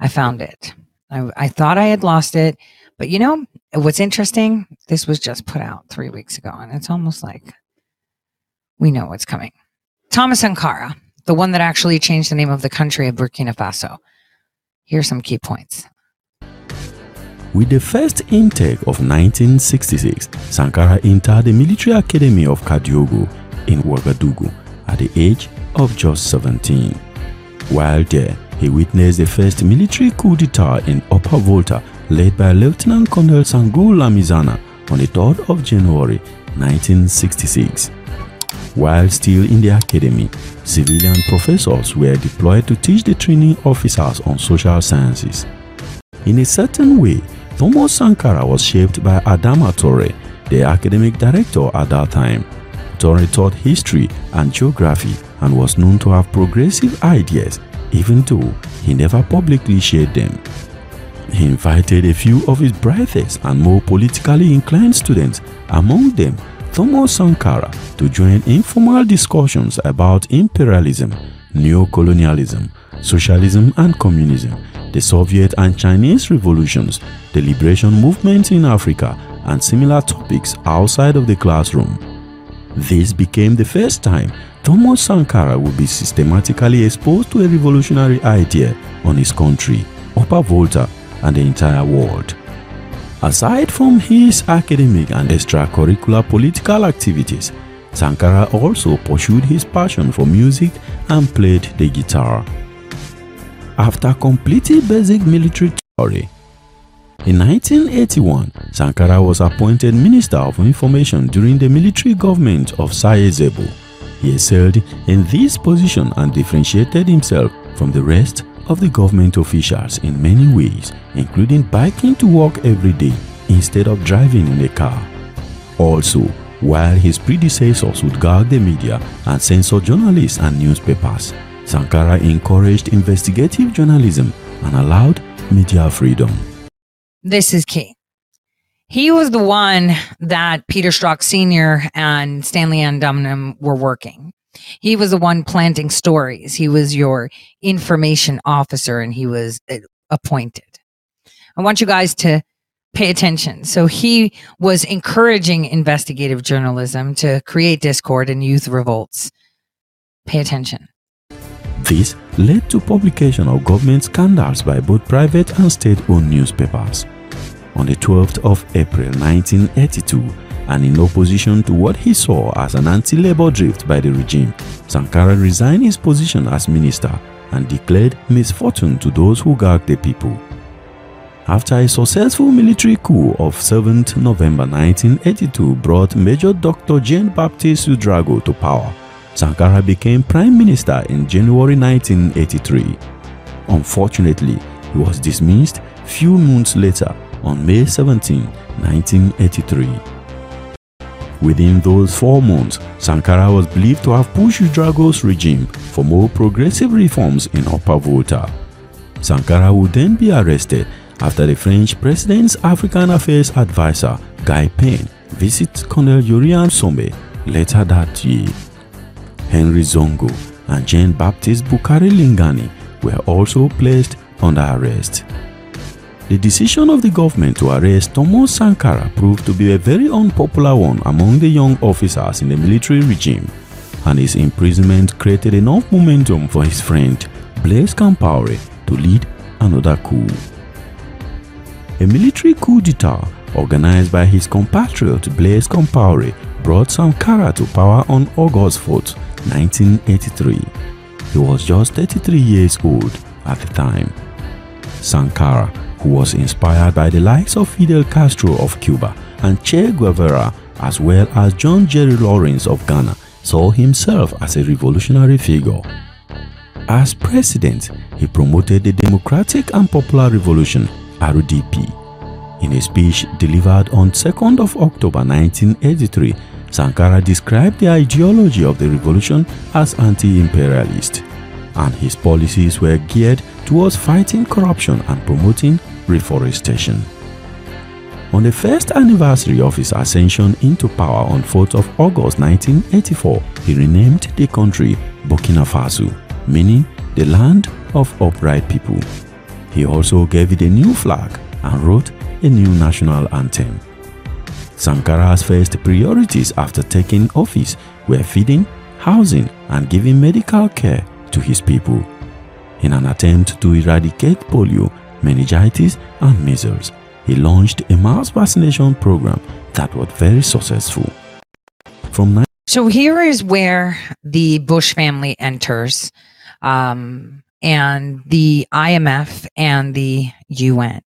I found it. I, I thought I had lost it, but you know what's interesting? This was just put out three weeks ago, and it's almost like we know what's coming. Thomas Sankara, the one that actually changed the name of the country of Burkina Faso. Here's some key points. With the first intake of 1966, Sankara entered the military academy of Kadiogo in Ouagadougou at the age of just 17. While there, he witnessed the first military coup d'etat in Upper Volta led by Lieutenant Colonel Sangoulé Lamizana on the 3rd of January 1966. While still in the academy, civilian professors were deployed to teach the training officers on social sciences. In a certain way, Thomas Sankara was shaped by Adama Touré, the academic director at that time. Touré taught history and geography and was known to have progressive ideas, even though he never publicly shared them. He invited a few of his brightest and more politically inclined students, among them Thomas Sankara, to join informal discussions about imperialism, neocolonialism, socialism and communism, the Soviet and Chinese revolutions, the liberation movements in Africa, and similar topics outside of the classroom. This became the first time Thomas Sankara would be systematically exposed to a revolutionary idea on his country, Upper Volta, and the entire world. Aside from his academic and extracurricular political activities, Sankara also pursued his passion for music and played the guitar. After completing basic military theory, in 1981, Sankara was appointed Minister of Information during the military government of Saye Zerbo. He excelled in this position and differentiated himself from the rest of the government officials in many ways, including biking to work every day instead of driving in a car. Also, while his predecessors would gag the media and censor journalists and newspapers, Sankara encouraged investigative journalism and allowed media freedom. This is key. He was the one that Peter Strzok Sr. and Stanley Ann Dunham were working. He was the one planting stories. He was your information officer and he was uh, appointed. I want you guys to pay attention. So he was encouraging investigative journalism to create discord and youth revolts. Pay attention. This led to publication of government scandals by both private and state-owned newspapers. On the 12th of April 1982, and in opposition to what he saw as an anti-labor drift by the regime, Sankara resigned his position as minister and declared misfortune to those who gagged the people. After a successful military coup of 7th November 1982 brought Major Dr. Jean-Baptiste Ouedraogo to power, Sankara became prime minister in January 1983. Unfortunately, he was dismissed few months later on May 17, 1983. Within those four months, Sankara was believed to have pushed Drago's regime for more progressive reforms in Upper Volta. Sankara would then be arrested after the French president's African Affairs advisor, Guy Penne, visits Colonel Yorian Somé later that year. Henri Zongo and Jean-Baptiste Boukary Lingani were also placed under arrest. The decision of the government to arrest Thomas Sankara proved to be a very unpopular one among the young officers in the military regime, and his imprisonment created enough momentum for his friend Blaise Compaoré to lead another coup. A military coup d'etat organized by his compatriot Blaise Compaoré brought Sankara to power on August 4, 1983. He was just 33 years old at the time. Sankara, who was inspired by the likes of Fidel Castro of Cuba and Che Guevara as well as John Jerry Lawrence of Ghana, saw himself as a revolutionary figure. As president, he promoted the Democratic and Popular Revolution RDP. In a speech delivered on 2nd of October 1983, Sankara described the ideology of the revolution as anti-imperialist, and his policies were geared towards fighting corruption and promoting reforestation. On the first anniversary of his ascension into power on 4th of August 1984, he renamed the country Burkina Faso, meaning the land of upright people. He also gave it a new flag and wrote a new national anthem. Sankara's first priorities after taking office were feeding, housing, and giving medical care to his people. In an attempt to eradicate polio, meningitis, and measles, he launched a mass vaccination program that was very successful. From So here is where the Bush family enters, um, and the IMF and the UN.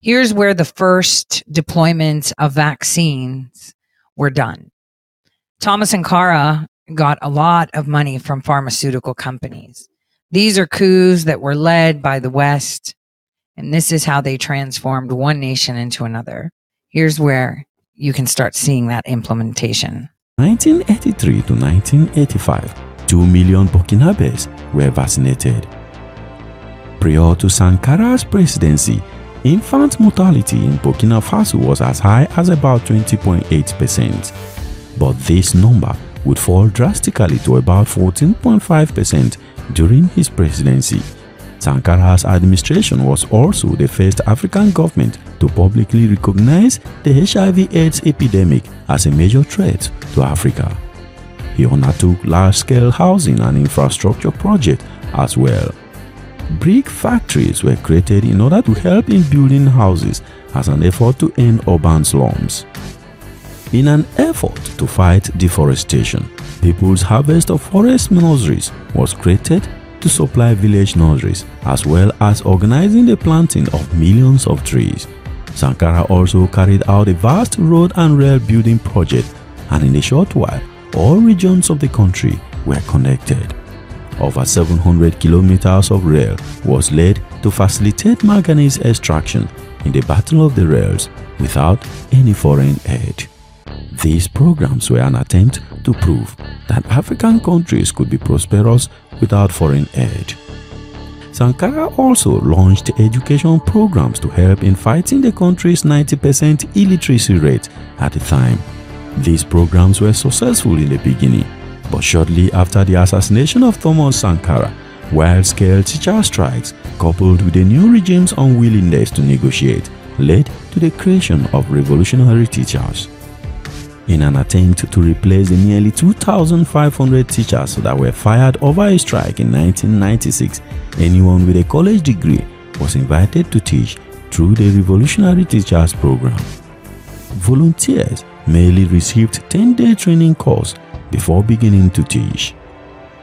Here's where the first deployments of vaccines were done. Thomas Sankara got a lot of money from pharmaceutical companies. These are coups that were led by the West, and this is how they transformed one nation into another. Here's where you can start seeing that implementation. 1983 to 1985, 2 million Burkinabes were vaccinated. Prior to Sankara's presidency, infant mortality in Burkina Faso was as high as about 20.8%, but this number would fall drastically to about 14.5% during his presidency. Sankara's administration was also the first African government to publicly recognize the HIV/AIDS epidemic as a major threat to Africa. He undertook large-scale housing and infrastructure projects as well. Brick factories were created in order to help in building houses as an effort to end urban slums. In an effort to fight deforestation, People's Harvest of Forest Nurseries was created to supply village nurseries as well as organizing the planting of millions of trees. Sankara also carried out a vast road and rail building project and in a short while all regions of the country were connected. Over 700 kilometers of rail was laid to facilitate manganese extraction in the Battle of the Rails without any foreign aid. These programs were an attempt to prove that African countries could be prosperous without foreign aid. Sankara also launched education programs to help in fighting the country's 90% illiteracy rate at the time. These programs were successful in the beginning, but shortly after the assassination of Thomas Sankara, wide-scale teacher strikes coupled with the new regime's unwillingness to negotiate led to the creation of revolutionary teachers. In an attempt to replace the nearly 2,500 teachers that were fired over a strike in 1996, anyone with a college degree was invited to teach through the Revolutionary Teachers Program. Volunteers merely received 10-day training course before beginning to teach.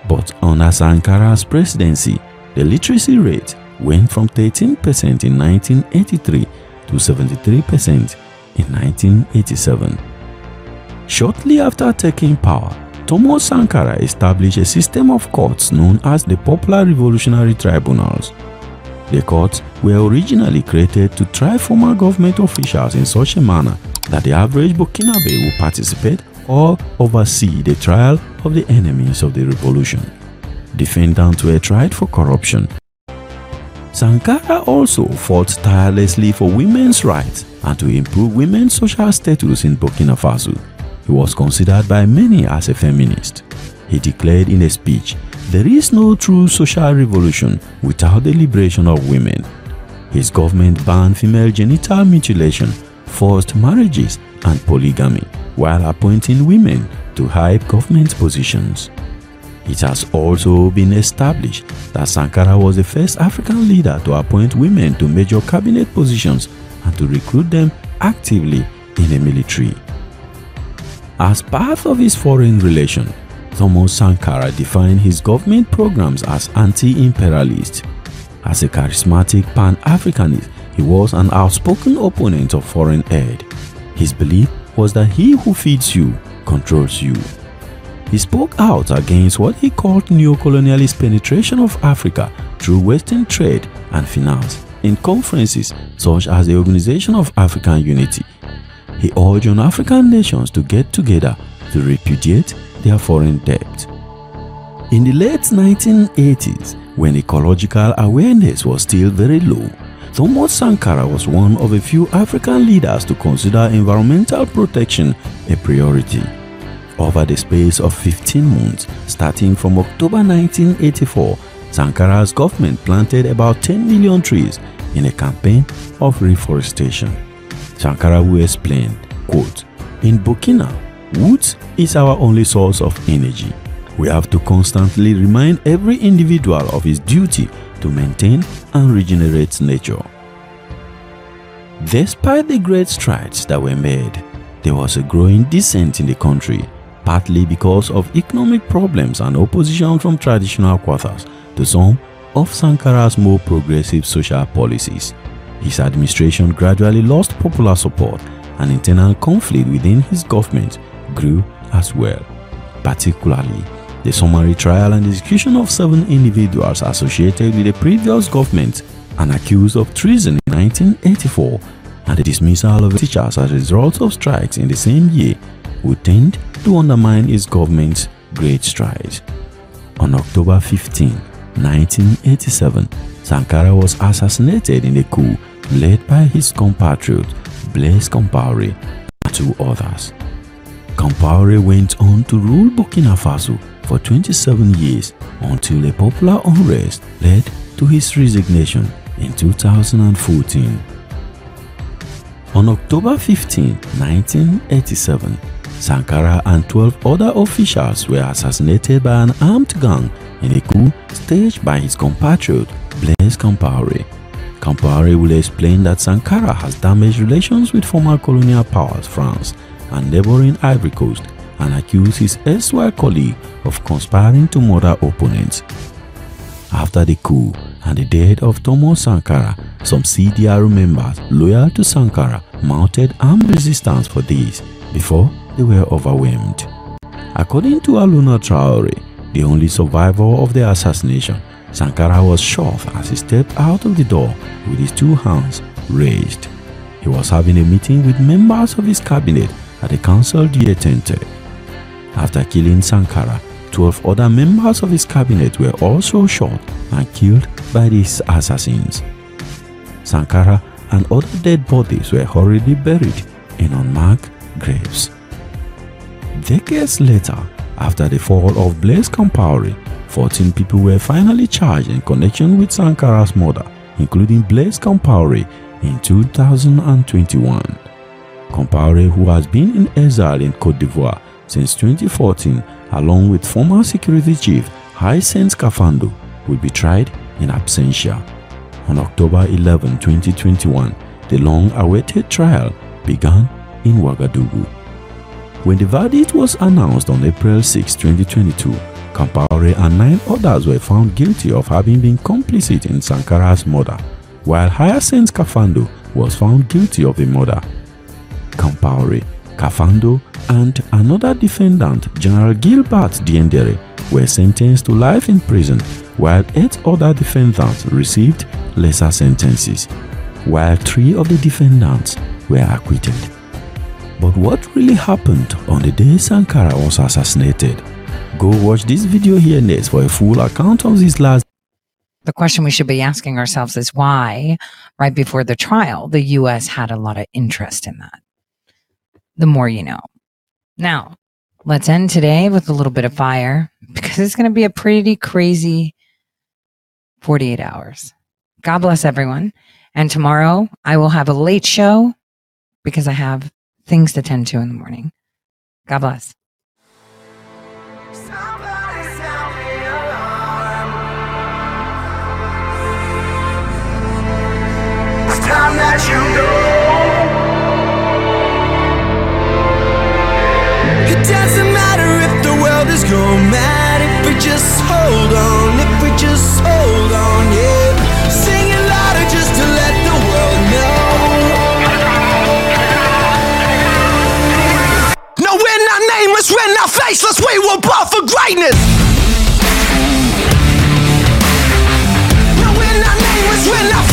But under Sankara's presidency, the literacy rate went from 13% in 1983 to 73% in 1987. Shortly after taking power, Thomas Sankara established a system of courts known as the Popular Revolutionary Tribunals. The courts were originally created to try former government officials in such a manner that the average Burkinabe would participate or oversee the trial of the enemies of the revolution. Defendants were tried for corruption. Sankara also fought tirelessly for women's rights and to improve women's social status in Burkina Faso. He was considered by many as a feminist. He declared in a speech, there is no true social revolution without the liberation of women. His government banned female genital mutilation, forced marriages and polygamy while appointing women to high government positions. It has also been established that Sankara was the first African leader to appoint women to major cabinet positions and to recruit them actively in the military. As part of his foreign relation, Thomas Sankara defined his government programs as anti-imperialist. As a charismatic pan-Africanist, he was an outspoken opponent of foreign aid. His belief was that he who feeds you controls you. He spoke out against what he called neo-colonialist penetration of Africa through Western trade and finance in conferences such as the Organization of African Unity. He urged on African nations to get together to repudiate their foreign debt. In the late 1980s, when ecological awareness was still very low, Thomas Sankara was one of a few African leaders to consider environmental protection a priority. Over the space of 15 months, starting from October 1984, Sankara's government planted about 10 million trees in a campaign of reforestation. Sankara will explain, quote, In Burkina, wood is our only source of energy. We have to constantly remind every individual of his duty to maintain and regenerate nature. Despite the great strides that were made, there was a growing dissent in the country, partly because of economic problems and opposition from traditional quarters to some of Sankara's more progressive social policies. His administration gradually lost popular support and internal conflict within his government grew as well, particularly the summary trial and execution of seven individuals associated with the previous government and accused of treason in 1984 and the dismissal of teachers as a result of strikes in the same year would tend to undermine his government's great strides. On October 15, 1987, Sankara was assassinated in a coup led by his compatriot Blaise Compaoré and two others. Compaoré went on to rule Burkina Faso for 27 years until a popular unrest led to his resignation in 2014. On October 15, 1987, Sankara and 12 other officials were assassinated by an armed gang in a coup staged by his compatriot Blaise Compaoré. Compaoré will explain that Sankara has damaged relations with former colonial powers France and neighboring Ivory Coast and accused his erstwhile colleague of conspiring to murder opponents. After the coup and the death of Thomas Sankara, some CDR members loyal to Sankara mounted armed resistance for days before they were overwhelmed. According to Alouna Traoré, the only survivor of the assassination, Sankara was shot as he stepped out of the door with his two hands raised. He was having a meeting with members of his cabinet at the Conseil de l'Entente. After killing Sankara, 12 other members of his cabinet were also shot and killed by these assassins. Sankara and other dead bodies were hurriedly buried in unmarked graves. Decades later, after the fall of Blaise Compaoré, 14 people were finally charged in connection with Sankara's murder, including Blaise Compaoré in 2021. Compaoré, who has been in exile in Cote d'Ivoire since 2014, along with former security chief Hyacinthe Kafando, will be tried in absentia. On October 11, 2021, the long-awaited trial began in Ouagadougou. When the verdict was announced on April 6, 2022, Compaoré and nine others were found guilty of having been complicit in Sankara's murder, while Hyacinthe Kafando was found guilty of the murder. Compaoré, Kafando, and another defendant, General Gilbert Diendere, were sentenced to life in prison, while eight other defendants received lesser sentences, while three of the defendants were acquitted. But what really happened on the day Sankara was assassinated? Go watch this video here next for a full account of this last. The question we should be asking ourselves is why, right before the trial, the US had a lot of interest in that. The more you know. Now, let's end today with a little bit of fire because it's going to be a pretty crazy 48 hours. God bless everyone. And tomorrow I will have a late show because I have things to tend to in the morning. God bless. It doesn't matter if the world is going mad, if we just hold on, if we just hold on, yeah. Singing louder just to let the world know. No, we're not nameless, we're not faceless, we were born for greatness. we're not